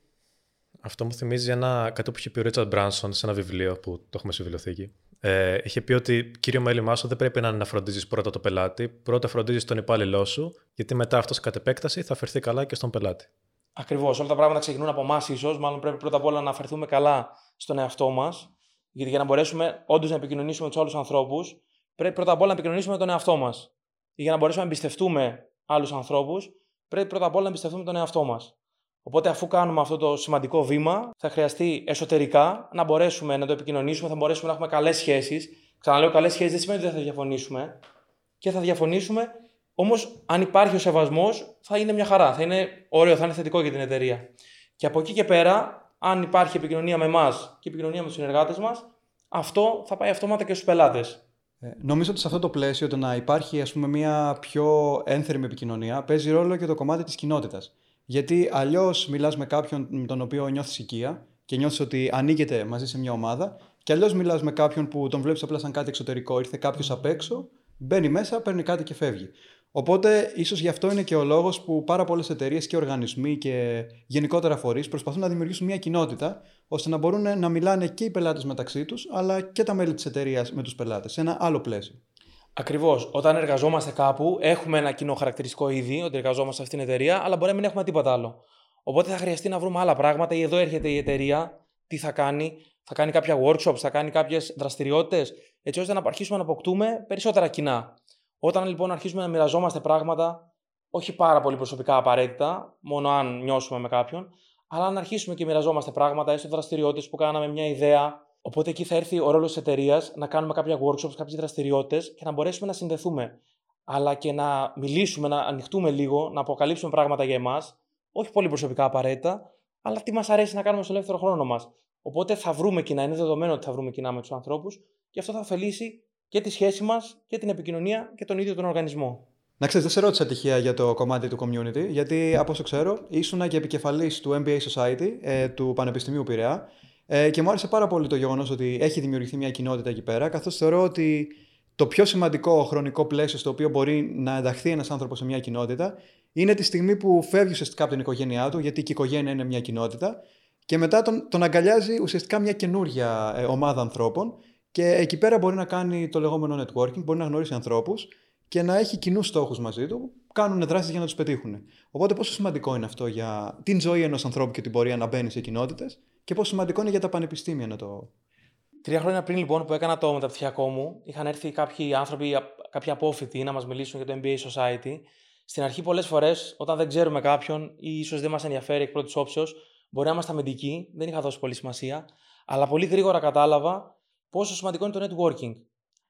Αυτό μου θυμίζει ένα, κάτι που είχε πει ο Ρίτσαρντ Μπράνσον σε ένα βιβλίο που το έχουμε στη βιβλιοθήκη. Ε, είχε πει ότι κύριο μέλημά σου δεν πρέπει να είναι να φροντίζει πρώτα το πελάτη, πρώτα φροντίζεις τον υπάλληλό σου, γιατί μετά αυτός κατ' επέκταση θα φερθεί καλά και στον πελάτη. Ακριβώς. Όλα τα πράγματα ξεκινούν από εμάς, ίσως. Μάλλον πρέπει πρώτα απ' όλα να φερθούμε καλά στον εαυτό μας γιατί για να μπορέσουμε όντως να επικοινωνήσουμε με τους άλλους ανθρώπους, πρέπει πρώτα απ' όλα να επικοινωνήσουμε με τον εαυτό μας. Για να μπορέσουμε να εμπιστευτούμε άλλους ανθρώπους, πρέπει πρώτα απ' όλα να εμπιστευτούμε τον εαυτό μας. Οπότε, αφού κάνουμε αυτό το σημαντικό βήμα, θα χρειαστεί εσωτερικά να μπορέσουμε να το επικοινωνήσουμε, θα μπορέσουμε να έχουμε καλές σχέσεις. Ξαναλέω, καλές σχέσεις δεν σημαίνει ότι δεν θα διαφωνήσουμε. Και θα διαφωνήσουμε, όμως, αν υπάρχει ο σεβασμός, θα είναι μια χαρά. Θα είναι ωραίο, θα είναι θετικό για την εταιρεία. Και από εκεί και πέρα, αν υπάρχει επικοινωνία με εμάς και επικοινωνία με τους συνεργάτες μας, αυτό θα πάει αυτόματα και στους πελάτες. Ε, νομίζω ότι σε αυτό το πλαίσιο το να υπάρχει ας πούμε, μια πιο ένθερμη επικοινωνία παίζει ρόλο και το κομμάτι της κοινότητας. Γιατί αλλιώς μιλάς με κάποιον με τον οποίο νιώθεις οικία και νιώθεις ότι ανοίγεται μαζί σε μια ομάδα, και αλλιώς μιλάς με κάποιον που τον βλέπεις απλά σαν κάτι εξωτερικό. Ήρθε κάποιος απ' έξω, μπαίνει μέσα, παίρνει κάτι και φεύγει. Οπότε, ίσως γι' αυτό είναι και ο λόγος που πάρα πολλές εταιρείες και οργανισμοί και γενικότερα φορείς προσπαθούν να δημιουργήσουν μια κοινότητα ώστε να μπορούν να μιλάνε και οι πελάτες μεταξύ τους, αλλά και τα μέλη της εταιρείας με τους πελάτες, σε ένα άλλο πλαίσιο. Ακριβώς. Όταν εργαζόμαστε κάπου, έχουμε ένα κοινό χαρακτηριστικό ήδη ότι εργαζόμαστε σε αυτήν την εταιρεία, αλλά μπορεί να μην έχουμε τίποτα άλλο. Οπότε θα χρειαστεί να βρούμε άλλα πράγματα ή εδώ έρχεται η εταιρεία, τι θα κάνει, θα κάνει κάποια workshops, θα κάνει κάποιες δραστηριότητες, έτσι ώστε να αρχίσουμε να αποκτούμε περισσότερα κοινά. Όταν λοιπόν αρχίσουμε να μοιραζόμαστε πράγματα, όχι πάρα πολύ προσωπικά απαραίτητα, μόνο αν νιώσουμε με κάποιον, αλλά να αρχίσουμε και μοιραζόμαστε πράγματα, έστω δραστηριότητες που κάναμε, μια ιδέα. Οπότε εκεί θα έρθει ο ρόλος της εταιρείας να κάνουμε κάποια workshops, κάποιες δραστηριότητες και να μπορέσουμε να συνδεθούμε. Αλλά και να μιλήσουμε, να ανοιχτούμε λίγο, να αποκαλύψουμε πράγματα για εμάς, όχι πολύ προσωπικά απαραίτητα, αλλά τι μας αρέσει να κάνουμε στο ελεύθερο χρόνο μας. Οπότε θα βρούμε κοινά, είναι δεδομένο ότι θα βρούμε κοινά με τους ανθρώπους και αυτό θα ωφελήσει και τη σχέση μας και την επικοινωνία και τον ίδιο τον οργανισμό. Να ξέρεις, δεν σε ρώτησα τυχαία για το κομμάτι του community, γιατί από όσο ξέρω, ήσουν και επικεφαλής του MBA Society ε, του Πανεπιστημίου Πειραιά. Ε, και μου άρεσε πάρα πολύ το γεγονός ότι έχει δημιουργηθεί μια κοινότητα εκεί πέρα, καθώς θεωρώ ότι το πιο σημαντικό χρονικό πλαίσιο στο οποίο μπορεί να ενταχθεί ένας άνθρωπος σε μια κοινότητα είναι τη στιγμή που φεύγει ουσιαστικά από την οικογένειά του, γιατί και η οικογένεια είναι μια κοινότητα, και μετά τον, τον αγκαλιάζει ουσιαστικά μια καινούρια ε, ομάδα ανθρώπων και εκεί πέρα μπορεί να κάνει το λεγόμενο networking, μπορεί να γνωρίσει ανθρώπους και να έχει κοινούς στόχους μαζί του που κάνουν δράσεις για να τους πετύχουν. Οπότε, πόσο σημαντικό είναι αυτό για την ζωή ενός ανθρώπου και την πορεία να μπαίνει σε κοινότητες και πόσο σημαντικό είναι για τα πανεπιστήμια να το. Τρία χρόνια πριν λοιπόν που έκανα το μεταπτυχιακό μου, είχαν έρθει κάποιοι άνθρωποι, κάποιοι απόφοιτοι να μας μιλήσουν για το MBA Society. Στην αρχή, πολλές φορές, όταν δεν ξέρουμε κάποιον ή ίσως δεν μας ενδιαφέρει εκ πρώτης όψεως, μπορεί να είμαστε αμυντικοί, δεν είχα δώσει πολύ σημασία, αλλά πολύ γρήγορα κατάλαβα πόσο σημαντικό είναι το networking.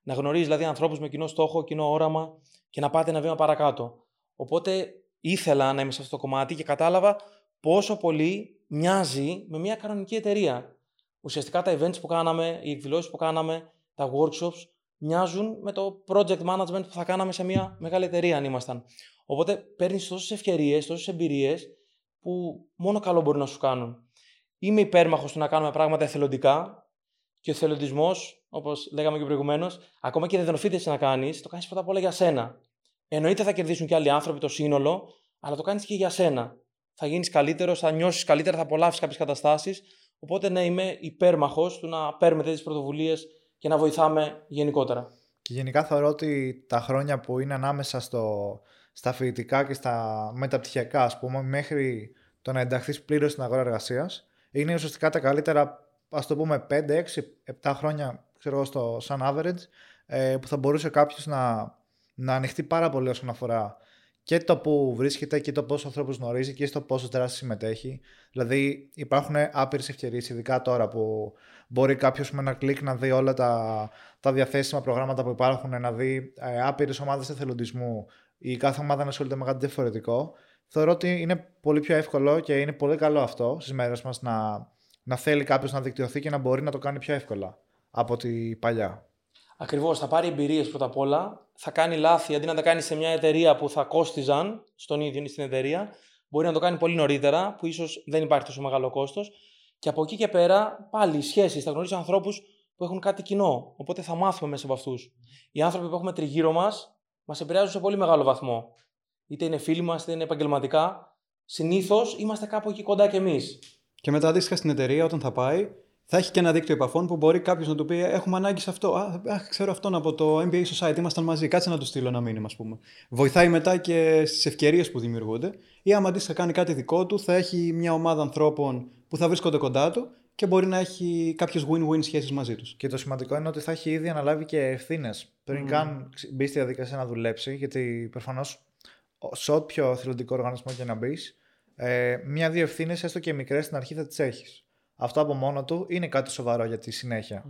Να γνωρίζεις δηλαδή ανθρώπους με κοινό στόχο, κοινό όραμα και να πάτε ένα βήμα παρακάτω. Οπότε ήθελα να είμαι σε αυτό το κομμάτι και κατάλαβα πόσο πολύ μοιάζει με μια κανονική εταιρεία. Ουσιαστικά τα events που κάναμε, οι εκδηλώσεις που κάναμε, τα workshops μοιάζουν με το project management που θα κάναμε σε μια μεγάλη εταιρεία αν ήμασταν. Οπότε παίρνεις τόσες ευκαιρίες, τόσες εμπειρίες που μόνο καλό μπορεί να σου κάνουν. Είμαι υπέρμαχος του να κάνουμε πράγματα εθελοντικά και ο εθελοντισμός, όπως λέγαμε και προηγουμένως, ακόμα και δεν οφείλεται να κάνεις, το κάνεις πρώτα απ' όλα για σένα. Εννοείται θα κερδίσουν και άλλοι άνθρωποι το σύνολο, αλλά το κάνεις και για σένα. Θα γίνεις καλύτερος, θα νιώσεις καλύτερα, θα απολαύσεις κάποιες καταστάσεις. Οπότε, ναι, είμαι υπέρμαχος του να παίρνουμε τέτοιες πρωτοβουλίες και να βοηθάμε γενικότερα. Και γενικά θεωρώ ότι τα χρόνια που είναι ανάμεσα στο, στα φοιτητικά και στα μεταπτυχιακά, ας πούμε, μέχρι το να ενταχθείς πλήρως στην αγορά εργασίας, είναι ουσιαστικά τα καλύτερα, ας το πούμε, 5, 6, 7 χρόνια, ξέρω στο σαν average, ε, που θα μπορούσε κάποιος να, να ανοιχτεί πάρα πολύ όσον αφορά και το που βρίσκεται και το πόσο ανθρώπου γνωρίζει και στο πόσο δράση συμμετέχει. Δηλαδή, υπάρχουν άπειρες ευκαιρίες, ειδικά τώρα που μπορεί κάποιος με ένα κλικ να δει όλα τα, τα διαθέσιμα προγράμματα που υπάρχουν, να δει ε, άπειρες ομάδες εθελοντισμού ή κάθε ομάδα να ασχολείται με κάτι διαφορετικό. Θεωρώ ότι είναι πολύ πιο εύκολο και είναι πολύ καλό αυτό στις μέρες μας να, να θέλει κάποιος να δικτυωθεί και να μπορεί να το κάνει πιο εύκολα από τη παλιά. Ακριβώς. Θα πάρει εμπειρίες πρώτα απ' όλα. Θα κάνει λάθη αντί να τα κάνει σε μια εταιρεία που θα κόστιζαν στον ίδιο ή στην εταιρεία. Μπορεί να το κάνει πολύ νωρίτερα, που ίσως δεν υπάρχει τόσο μεγάλο κόστος. Και από εκεί και πέρα, πάλι οι σχέσεις. Θα γνωρίζει ανθρώπους που έχουν κάτι κοινό. Οπότε θα μάθουμε μέσα από αυτούς. Οι άνθρωποι που έχουμε τριγύρω μας μας επηρεάζουν σε πολύ μεγάλο βαθμό. Είτε είναι φίλοι μας, είτε είναι επαγγελματικά. Συνήθως είμαστε κάπου εκεί κοντά κι εμείς. Και μετά αντίστοιχα στην εταιρεία, όταν θα πάει, θα έχει και ένα δίκτυο επαφών που μπορεί κάποιος να του πει: Έχουμε ανάγκη σε αυτό. Α, ξέρω αυτόν από το MBA Society, ήμασταν μαζί. Κάτσε να του στείλω ένα μήνυμα, ας πούμε. Βοηθάει μετά και στις ευκαιρίες που δημιουργούνται. Ή άμα αντίστοιχα κάνει κάτι δικό του, θα έχει μια ομάδα ανθρώπων που θα βρίσκονται κοντά του και μπορεί να έχει κάποιες win-win σχέσεις μαζί τους. Και το σημαντικό είναι ότι θα έχει ήδη αναλάβει και ευθύνες πριν mm. καν μπει στη διαδικασία να δουλέψει, γιατί προφανώς σε όποιο θελοντικό οργανισμό και να μπεις, ε, μια-δύο ευθύνες, έστω και μικρές, στην αρχή θα τις έχεις αυτό από μόνο του είναι κάτι σοβαρό για τη συνέχεια.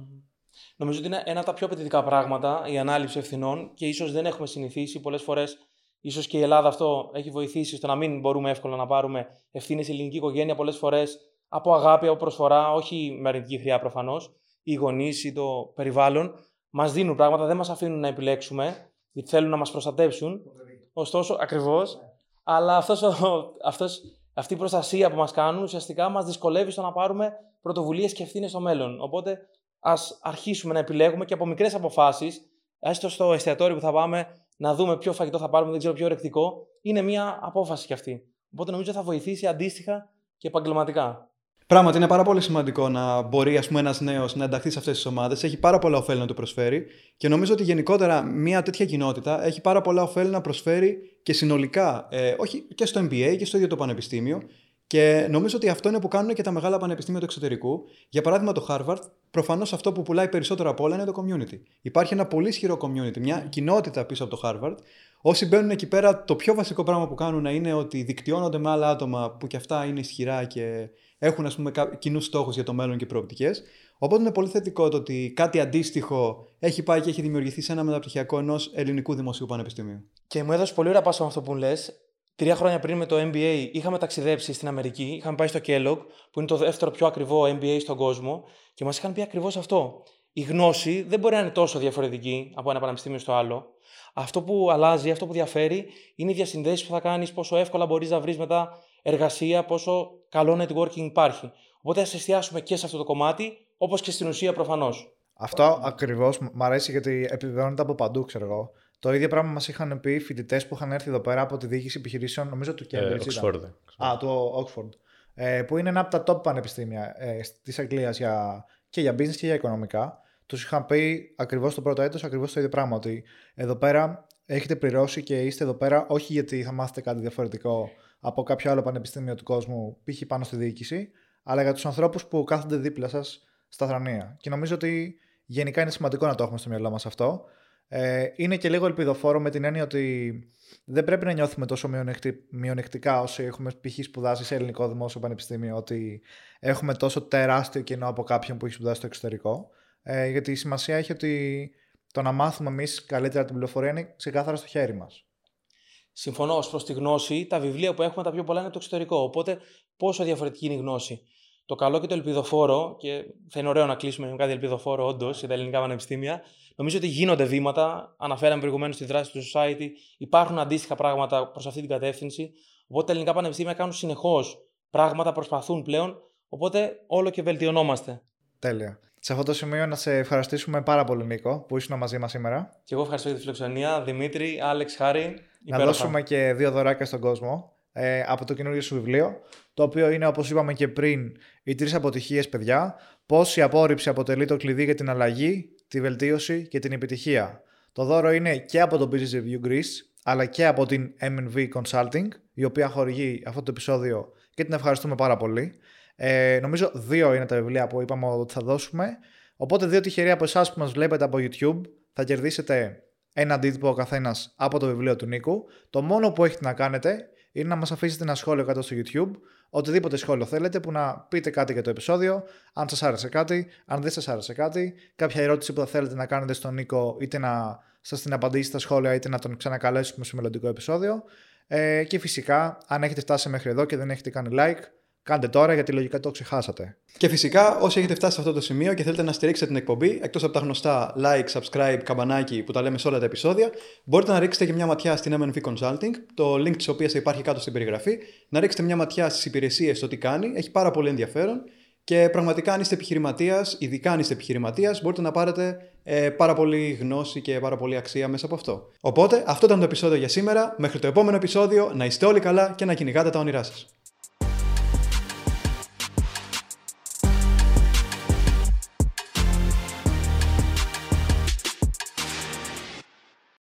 Νομίζω ότι είναι ένα από τα πιο απαιτητικά πράγματα η ανάληψη ευθυνών και ίσως δεν έχουμε συνηθίσει πολλές φορές. ίσως και η Ελλάδα αυτό έχει βοηθήσει στο να μην μπορούμε εύκολα να πάρουμε ευθύνες η ελληνική οικογένεια πολλές φορές από αγάπη, από προσφορά, όχι με αρνητική χρειά προφανώς. Οι γονείς ή το περιβάλλον μας δίνουν πράγματα, δεν μας αφήνουν να επιλέξουμε, γιατί θέλουν να μας προστατεύσουν. Ωστόσο, ακριβώς. Αλλά αυτός, αυτός αυτή η προστασία που μας κάνουν ουσιαστικά μας δυσκολεύει στο να πάρουμε πρωτοβουλίες και ευθύνες στο μέλλον. Οπότε ας αρχίσουμε να επιλέγουμε και από μικρές αποφάσεις, έστω στο εστιατόριο που θα πάμε, να δούμε ποιο φαγητό θα πάρουμε, δεν ξέρω ποιο ρεκτικό, είναι μια απόφαση κι αυτή. Οπότε νομίζω θα βοηθήσει αντίστοιχα και επαγγελματικά. Πράγματι, είναι πάρα πολύ σημαντικό να μπορεί ένας νέος να ενταχθεί σε αυτές τις ομάδες. Έχει πάρα πολλά ωφέλη να του προσφέρει και νομίζω ότι γενικότερα μια τέτοια κοινότητα έχει πάρα πολλά ωφέλη να προσφέρει και συνολικά, ε, όχι και στο MBA και στο ίδιο το πανεπιστήμιο. Και νομίζω ότι αυτό είναι που κάνουν και τα μεγάλα πανεπιστήμια του εξωτερικού. Για παράδειγμα, το Harvard, προφανώς αυτό που πουλάει περισσότερο από όλα είναι το community. Υπάρχει ένα πολύ ισχυρό community, μια κοινότητα πίσω από το Harvard. Όσοι μπαίνουν εκεί πέρα, το πιο βασικό πράγμα που κάνουν είναι ότι δικτυώνονται με άλλα άτομα που κι αυτά είναι ισχυρά και έχουν ας πούμε, κοινούς στόχους για το μέλλον και προοπτικές. Οπότε είναι πολύ θετικό το ότι κάτι αντίστοιχο έχει πάει και έχει δημιουργηθεί σε ένα μεταπτυχιακό ενός ελληνικού δημοσίου πανεπιστημίου. Και μου έδωσε πολύ ωραία πάσο αυτό που λες. Τρία χρόνια πριν με το MBA είχαμε ταξιδέψει στην Αμερική, είχαμε πάει στο Kellogg, που είναι το δεύτερο πιο ακριβό MBA στον κόσμο, και μας είχαν πει ακριβώς αυτό. Η γνώση δεν μπορεί να είναι τόσο διαφορετική από ένα πανεπιστήμιο στο άλλο. Αυτό που αλλάζει, αυτό που διαφέρει, είναι οι διασυνδέσεις που θα κάνεις, πόσο εύκολα μπορείς να βρεις μετά εργασία, πόσο καλό networking υπάρχει. Οπότε ας εστιάσουμε και σε αυτό το κομμάτι, όπως και στην ουσία προφανώς. Αυτό ακριβώς μου αρέσει γιατί επιβεβαιώνεται από παντού, ξέρω εγώ. Το ίδιο πράγμα μας είχαν πει φοιτητές που είχαν έρθει εδώ πέρα από τη διοίκηση επιχειρήσεων, νομίζω του Cambridge. Ε, Oxford. Α, του Oxford. Ε, που είναι ένα από τα top πανεπιστήμια ε, της Αγγλίας για, και για business και για οικονομικά. Τους είχαν πει ακριβώς το πρώτο έτος ακριβώς το ίδιο πράγμα. Ότι εδώ πέρα έχετε πληρώσει και είστε εδώ πέρα όχι γιατί θα μάθετε κάτι διαφορετικό από κάποιο άλλο πανεπιστήμιο του κόσμου, π.χ. πάνω στη διοίκηση, αλλά για τους ανθρώπους που κάθονται δίπλα σας στα θρανία. Και νομίζω ότι γενικά είναι σημαντικό να το έχουμε στο μυαλό μας αυτό. Ε, είναι και λίγο ελπιδοφόρο με την έννοια ότι δεν πρέπει να νιώθουμε τόσο μειονεκτικά όσοι έχουμε π.χ. σπουδάσει σε ελληνικό δημόσιο πανεπιστήμιο, ότι έχουμε τόσο τεράστιο κοινό από κάποιον που έχει σπουδάσει στο εξωτερικό. Ε, γιατί η σημασία έχει ότι το να μάθουμε εμείς καλύτερα την πληροφορία είναι ξεκάθαρα στο χέρι μας. Συμφωνώ ως προς τη γνώση. Τα βιβλία που έχουμε τα πιο πολλά είναι το εξωτερικό. Οπότε, πόσο διαφορετική είναι η γνώση. το καλό και το ελπιδοφόρο, και θα είναι ωραίο να κλείσουμε με κάτι ελπιδοφόρο, όντως, για τα ελληνικά πανεπιστήμια. Νομίζω ότι γίνονται βήματα. Αναφέραμε προηγουμένως τη δράση του Society. Υπάρχουν αντίστοιχα πράγματα προς αυτή την κατεύθυνση. Οπότε τα ελληνικά πανεπιστήμια κάνουν συνεχώς πράγματα, προσπαθούν πλέον. Οπότε όλο και βελτιωνόμαστε. Τέλεια. Σε αυτό το σημείο να σε ευχαριστήσουμε πάρα πολύ, Νίκο, που ήσουν μαζί μας σήμερα. Και εγώ ευχαριστώ για τη φιλοξενία. Δημήτρη, Άλεξ, Χάρη. Να δώσουμε και δύο δωράκια στον κόσμο ε, από το καινούργιο σου βιβλίο, το οποίο είναι, όπως είπαμε και πριν, οι τρεις αποτυχίες, παιδιά. Πώς η απόρριψη αποτελεί το κλειδί για την αλλαγή, τη βελτίωση και την επιτυχία. Το δώρο είναι και από το Business Review Greece, αλλά και από την MNV Consulting, η οποία χορηγεί αυτό το επεισόδιο και την ευχαριστούμε πάρα πολύ. Ε, νομίζω δύο είναι τα βιβλία που είπαμε ότι θα δώσουμε. Οπότε δύο τυχεροί από εσάς που μας βλέπετε από YouTube θα κερδίσετε ένα αντίτυπο ο καθένας από το βιβλίο του Νίκου. Το μόνο που έχετε να κάνετε είναι να μας αφήσετε ένα σχόλιο κάτω στο YouTube, οτιδήποτε σχόλιο θέλετε, που να πείτε κάτι για το επεισόδιο, αν σας άρεσε κάτι, αν δεν σας άρεσε κάτι, κάποια ερώτηση που θα θέλετε να κάνετε στον Νίκο, είτε να σας την απαντήσει στα σχόλια, είτε να τον ξανακαλέσουμε σε μελλοντικό επεισόδιο. Ε, και φυσικά, αν έχετε φτάσει μέχρι εδώ και δεν έχετε κάνει like, Κάντε τώρα γιατί λογικά το ξεχάσατε. Και φυσικά, όσοι έχετε φτάσει σε αυτό το σημείο και θέλετε να στηρίξετε την εκπομπή, εκτός από τα γνωστά like, subscribe, καμπανάκι που τα λέμε σε όλα τα επεισόδια, μπορείτε να ρίξετε και μια ματιά στην MNV Consulting, το link της οποίας υπάρχει κάτω στην περιγραφή, να ρίξετε μια ματιά στις υπηρεσίες, το τι κάνει, έχει πάρα πολύ ενδιαφέρον. Και πραγματικά, αν είστε επιχειρηματίας, ειδικά αν είστε επιχειρηματίας, μπορείτε να πάρετε ε, πάρα πολύ γνώση και πάρα πολύ αξία μέσα από αυτό. Οπότε, αυτό ήταν το επεισόδιο για σήμερα. Μέχρι το επόμενο επεισόδιο, να είστε όλοι καλά και να κυνηγάτε τα όνειρά σας.